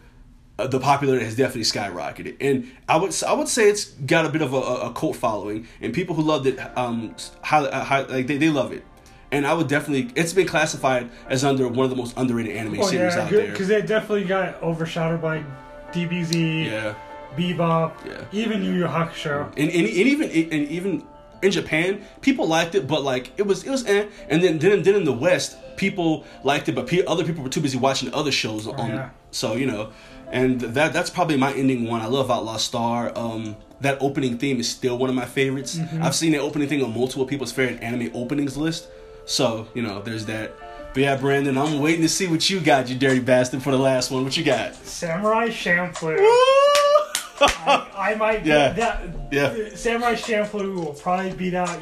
uh, the popularity has definitely skyrocketed. And I would I would say it's got a bit of a, a cult following, and people who loved it um how, how like they, they love it. And I would definitely it's been classified as under one of the most underrated anime Oh series yeah, out there. because they definitely got overshadowed by DBZ, Yeah. Bebop, Yeah. even Yu Yu Hakusho. and, and, and even and even in Japan, people liked it, but like it was it was eh. And then then then in the West, people liked it, but pe- other people were too busy watching other shows on. yeah. So you know, and that that's probably my ending one. I love Outlaw Star. Um, that opening theme is still one of my favorites. I've seen that opening thing on multiple people's favorite anime openings list. So you know, there's that. But yeah, Brandon, I'm waiting to see what you got, you dirty bastard, for the last one. What you got? Samurai Champloo. Woo! I, I might Yeah. that Yeah. Samurai Champloo will probably beat out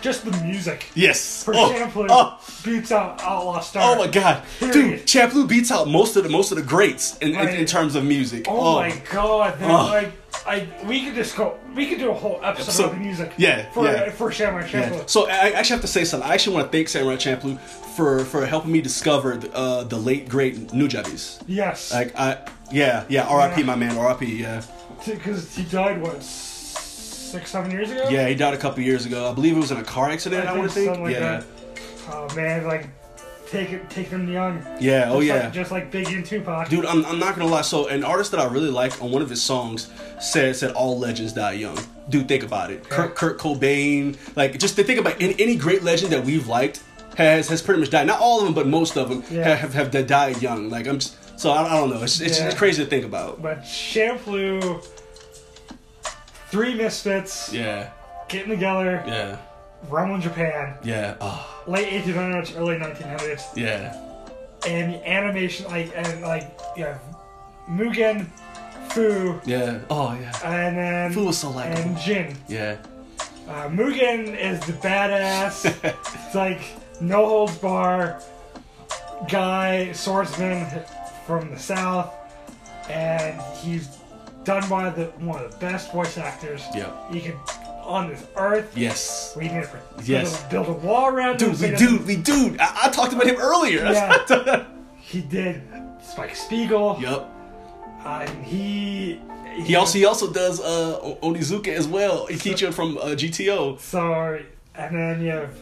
just the music. yes. For Oh, Champloo oh. beats out Outlaw Star. Oh my god, dude! Period. Champloo beats out most of the most of the greats in, in, in terms of music. Oh, oh. my god! That, Oh. Like, I we could just go. We could do a whole episode Episode- of the music. yeah, For yeah. for Samurai Yeah. Champloo. So I actually have to say something. I actually want to thank Samurai Champloo for for helping me discover the, uh, the late great Nujabes. Yes. Like I, yeah, yeah. R.I.P. Yeah. my man. R.I.P. Yeah, Because he died what six seven years ago. yeah. He died a couple years ago. I believe it was in a car accident. I, I want to think. something like yeah, that. Oh man, like take it, take them young. yeah. Oh Just yeah. Like, just like Biggie and Tupac. Dude, I'm, I'm not gonna lie. So, an artist that I really like on one of his songs said said all legends die young. Dude, think about it. Kurt, Kurt Cobain, like just to think about any, any great legend that we've liked has has pretty much died. Not all of them, but most of them Yeah. have, have have died young. Like I'm just, so I, I don't know. It's it's, Yeah. it's crazy to think about. But Champloo, three misfits Yeah, getting together, yeah, Rumble in Japan, yeah. Oh, late 1800s, early 1900s, yeah, and the animation like and like yeah, Mugen, Fu, yeah. Oh yeah. and then Fu was so likable. and Jin. Yeah, Uh, Mugen is the badass. it's like no holds bar guy, swordsman from the south, and he's done by the one of the best voice actors yeah. you could on this earth. Yes. We need to Yes. build, a, wall around him. Dude, so we he dude, we dude. I, I talked about him earlier. Yeah. He did Spike Spiegel. yep. Uh, he. He also he also does uh Onizuka as well. Eikichi from uh, GTO. So, and then you have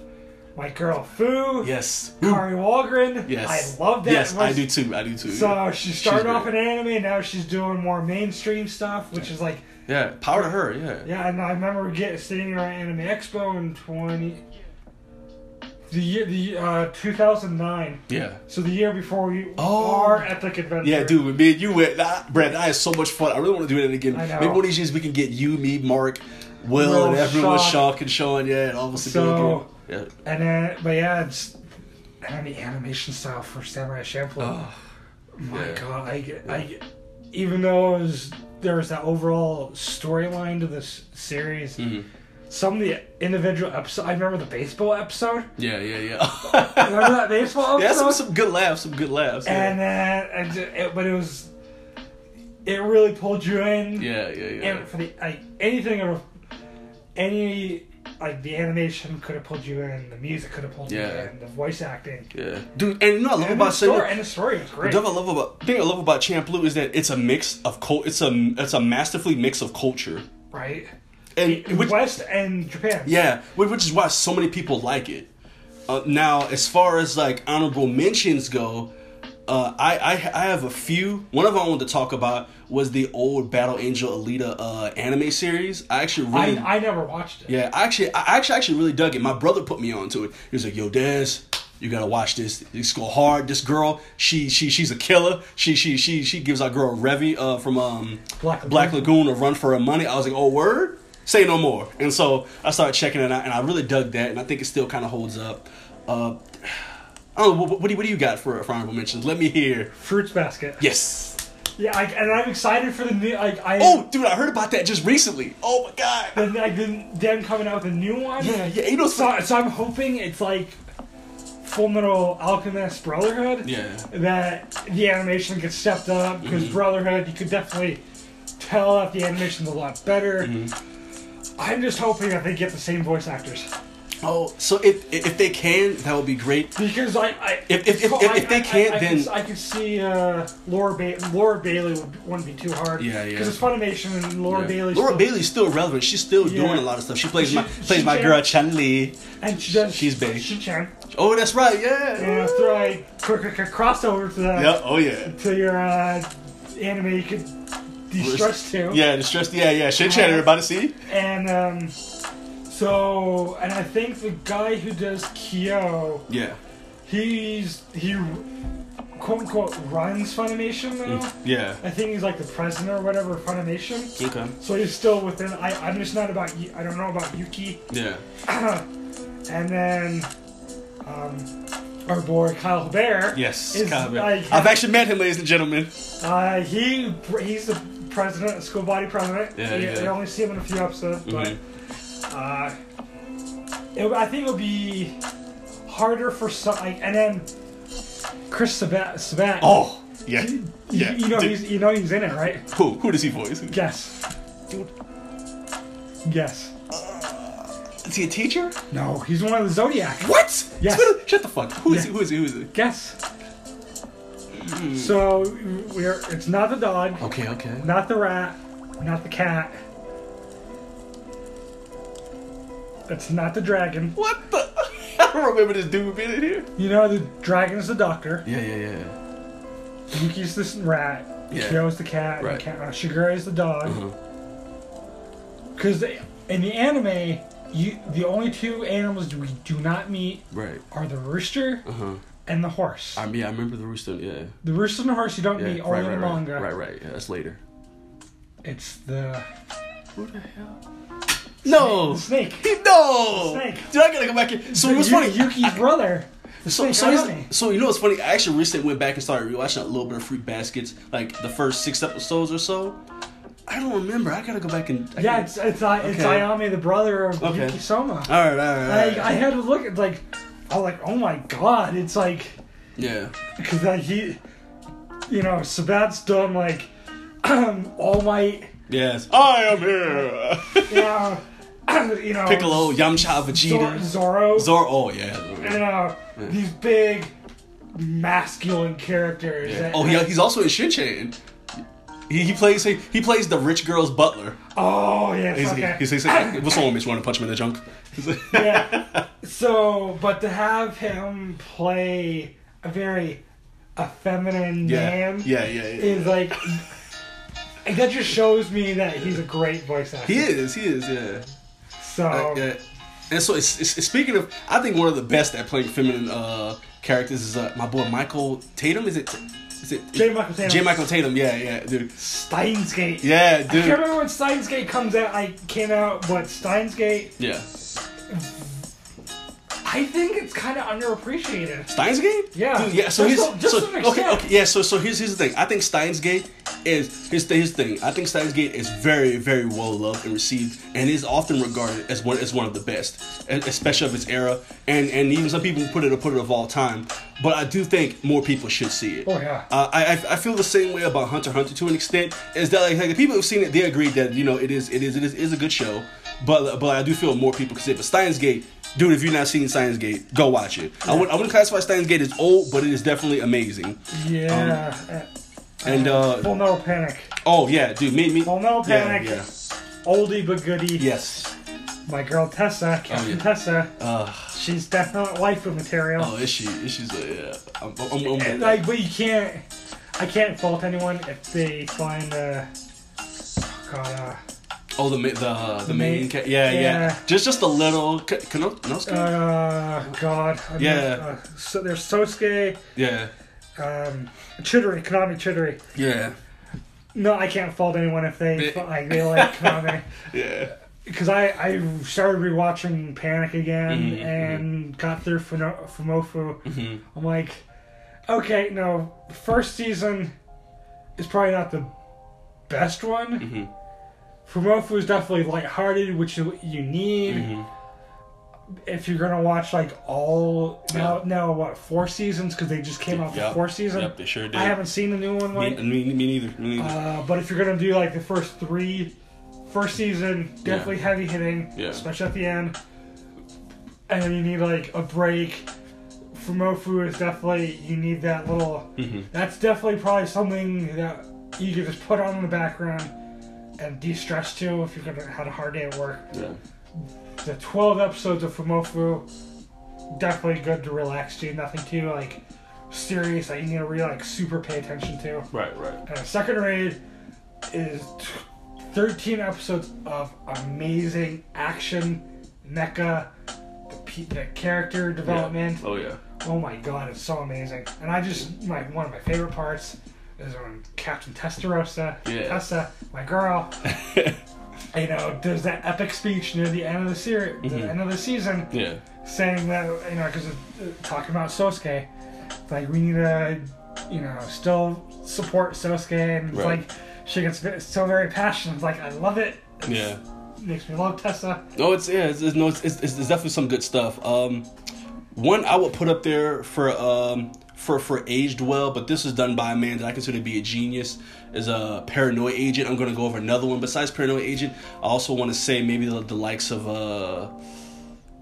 my girl Fu. Yes. Kari Wahlgren. Yes. I love that. Yes, I do too. I do too. So she started great. off in anime, and now she's doing more mainstream stuff, which is like, yeah, power to her. Yeah. yeah. And I remember getting sitting around Anime Expo in twenty, the year the uh, two thousand nine. Yeah. So the year before we Oh. our epic adventure. Yeah, dude, when me and you went, nah, Brad, that is so much fun. I really want to do it again. I know. Maybe one of these years we can get you, me, Mark, Will, Will, and everyone, Sean. Sean and Sean, yeah, and all of us to So- go through. Yeah. And then, but yeah, it's and the animation style for Samurai Champloo. Oh, My yeah. God, I get, I get, even though it was there was that overall storyline to this series. mhm. Some of the individual episodes. I remember the baseball episode. Yeah, yeah, yeah. Remember that baseball yeah, episode? some, some good laughs, some good laughs. Yeah, and then, and it, but it was, it really pulled you in. yeah, yeah. yeah. And for the like anything of any like the animation could have pulled you in, the music could have pulled Yeah. you in, the voice acting. yeah. Dude, and you know what I love And the, about story, Sailor and the story was The great. thing I love about thing I love about Champloo is that it's a mix of cult. It's a it's a masterfully mix of culture, right? and which, West and Japan. yeah, which which is why so many people like it. Uh, now, as far as like honorable mentions go, uh, I, I I have a few. One of them I wanted to talk about was the old Battle Angel Alita uh, anime series. I actually really I, I never watched it. yeah, I actually, I actually, actually really dug it. My brother put me onto it. He was like, "Yo, Des, you gotta watch this. This go hard. This girl, she, she, she's a killer. She, she, she, she gives our girl Revy uh, from um, Black Black Lagoon. Lagoon a run for her money. I was like, oh, word. Say no more. And so I started checking it out, and I really dug that, and I think it still kind of holds up. Uh, I. What, what, do you, what do you got for, for honorable mentions? Let me hear. Fruits Basket. Yes. Yeah, I, and I'm excited for the new. Like I. Oh, dude, I heard about that just recently. Oh my god. The, like the, them coming out with a new one. Yeah, yeah. You know, So, so I'm hoping it's like Full Metal Alchemist Brotherhood. yeah. That the animation gets stepped up because Mm-hmm. Brotherhood, you could definitely tell that the animation's a lot better. Mm-hmm. I'm just hoping that they get the same voice actors Oh, so if if they can, that would be great. because I, I If- if- if- if- if they can't, I, I then- could, I could see uh, Laura ba- Laura Bailey would, wouldn't be too hard. Yeah, yeah. Because it's Funimation and Laura Yeah. Bailey. Laura Bailey's still relevant. She's still Yeah. doing a lot of stuff. She plays She- my she plays my can- girl Chun-Li. and she does. she's big. She can. Oh, that's right. Yeah. Yeah, throw a quick, quick, crossover to that. Yeah. Oh yeah. to your uh, anime you could de-stress to. Yeah. The stress. Yeah. Yeah. Shin Chan. Everybody see? And um, so, and I think the guy who does Kyo, Yeah. he's he quote unquote runs Funimation now. Yeah. I think he's like the president or whatever of Funimation. Okay. So he's still within. I I'm just not about. Yu- I don't know about Yuki. Yeah. and then um, our boy Kyle Hebert. Yes. Is Kyle Hebert. like- I've actually met him, ladies and gentlemen. Uh, he he's the president, school body president. Yeah, you, yeah. you only see him in a few episodes, Mhm. Uh, it, I think it'll be harder for some. Like, and then Chris Sabat. Sabat Oh. Yeah. you, Yeah. you know Dude. he's you know he's in it, right? Who? Who does he voice? Guess. Dude. Guess. Is he a teacher? No, he's one of the Zodiac. What? Yes. Shut the fuck. Who is Yeah. he? Who is he? Who is he? Guess. Hmm. So we're. It's not the dog, Okay. Okay. not the rat, not the cat. It's not the dragon. What the? I don't remember this dude being in here. You know the dragon is the doctor. Yeah. Yeah. Yeah. Yuki's the rat. Yeah. Kyo's the cat. Right. And cat, uh, Shigure is the dog. Uh-huh. Because in the anime, you the only two animals we do not meet Right. are the rooster Uh huh. and the horse. I mean, I remember the rooster. Yeah. the rooster and the horse you don't Yeah. meet only Right. in the Right. manga. Right. Right. Yeah. That's later. It's the Who the hell? No. snake. No. Snake. Dude, I gotta go back. In. So what's Yu- funny? Yuki's brother. So, so, so you know what's funny? I actually recently went back and started rewatching a little bit of Fruit Baskets, like the first six episodes or so. I don't remember. I gotta go back and. I Yeah, it's it's uh, it's Ayame, the brother of Okay. Yuki Soma. All right, all right, all right. I, I had to look at like, I was like, oh my god, it's like yeah. because like he, you know, Sabat's done like All Might, Yes. I am here. yeah, you know, Piccolo, Yamcha, Vegeta, Zoro, Zoro. Oh yeah. and uh, these big masculine characters. Yeah. that- Oh, he, he's also in Shin-Chan. He, he plays he, he plays the rich girl's butler. Oh yes, He's, okay. he's, he's like, what's wrong with me? Just want to punch him in the junk? Yeah. So, but to have him play a very effeminate yeah, man yeah, yeah, yeah. is like that just shows me that he's a great voice actor. He is, he is, yeah. So Uh. And so, it's, it's, speaking of, I think one of the best at playing feminine uh, characters is uh, my boy Michael Tatum. Is it? Is it? J. Michael Tatum. J. Michael Tatum. Yeah, yeah, dude. Steins Gate. Yeah, I can't dude. remember when Steins Gate comes out. I came out, but Steins Gate, Yeah. I think it's kind of underappreciated. Steins Gate? Yeah. Dude, yeah. So to- just so, okay, okay, yeah. So so here's here's the thing. I think Steins Gate is his his thing. I think Steins Gate is very very well loved and received, and is often regarded as one as one of the best, especially of its era, and and even some people put it put it of all time. But I do think more people should see it. Oh, yeah. Uh, I I I feel the same way about Hunter Hunter to an extent. Is that like, like the people who've seen it, they agree that you know it is it is it is, is a good show. But but I do feel more people could see it. But Steins Gate. Dude, if you've not seen Steins Gate, go watch it. I wouldn't, I wouldn't classify Steins Gate as old, but it is definitely amazing. Yeah. And uh, Full Metal Panic. oh yeah, dude, me me. Full Metal Panic. yeah. Oldie but goodie. Yes. My girl Tessa, Captain yeah. Tessa. Uh, She's definitely waifu material. oh, is she? Is she's uh, yeah. I'm, I'm, I'm, And, like, but you can't. I can't fault anyone if they find uh, God, uh, oh, the ma- the the main- main. Ca- yeah, yeah, yeah. Just just a little. Can, can Nosuke? uh, God. I'm Yeah. not- uh, so there's Sosuke, yeah. um, Chidori, Konami Chidori. Yeah. No, I can't fault anyone if they They- like they like Konami. Yeah. Because I, I started rewatching Panic again Mhm, and got through Funo- Fumoffu. hmm I'm like, okay, no, first season is probably not the best one. Fumoffu is definitely lighthearted, which you, you need hmm if you're gonna watch like all now. Yeah. Now what? Four seasons because they just came out Yep. for four season. Yep, they sure did. I haven't seen the new one. Me, Like, me, me neither. Me neither. uh, but if you're gonna do like the first three, first season definitely heavy hitting, Yeah. especially at the end. And then you need like a break. Fumoffu is definitely you need that little. hmm That's definitely probably something that you can just put on in the background and de-stress to if you've had a hard day at work. Yeah. The 12 episodes of Fumoffu definitely good to relax to. Nothing too like serious that you need to really like super pay attention to. Right. Right. And second raid is t- 13 episodes of amazing action, mecha, the, pe- the character development. Oh yeah. Oh my god, it's so amazing. And I just, like one of my favorite parts Captain Testarossa, Yeah. Tessa, my girl, you know, does that epic speech near the end of the series, the Mhm. end of the season, Yeah. saying that, you know, because talking about Sosuke, like we need to, you know, still support Sosuke, and it's Right. like she gets so very passionate. It's like I love it. It's- Yeah. makes me love Tessa. No, it's yeah, it's, it's, no, it's, it's, it's definitely some good stuff. Um, one I would put up there for um for for aged well, but this is done by a man that I consider to be a genius. Is a Paranoia Agent. I'm going to go over another one besides Paranoia Agent. I also want to say maybe the, the likes of uh.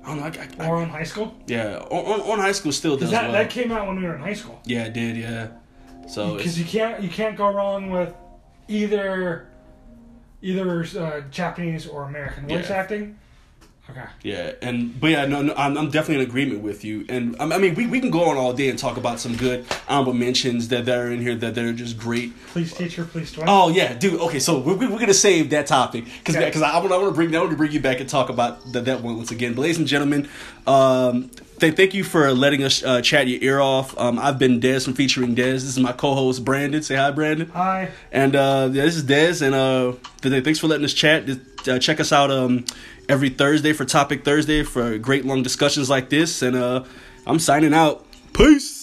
I don't know. I, I, I, Ouran high school, yeah, on, on, on high school still does that, well. that came out when we were in high school. yeah, it did. Yeah. So because you can't you can't go wrong with either either uh, Japanese or American voice Yeah. acting. Okay. Yeah, and but yeah, no, no I'm, I'm definitely in agreement with you. And I mean, we, we can go on all day and talk about some good honorable mentions that, that are in here that, that are just great. Please teacher, please twin. Oh yeah, dude. Okay, so we're, we're gonna save that topic because Okay. because I want I want to bring I want to bring you back and talk about that that one once again. But ladies and gentlemen, um, th- thank you for letting us uh, chat your ear off. Um, I've been Dez from featuring Dez. This is my co-host Brandon. Say hi, Brandon. Hi. And uh, yeah, this is Dez, and uh, th- thanks for letting us chat. Uh, check us out um, every Thursday for Topic Thursday for great long discussions like this. And uh, I'm signing out. Peace.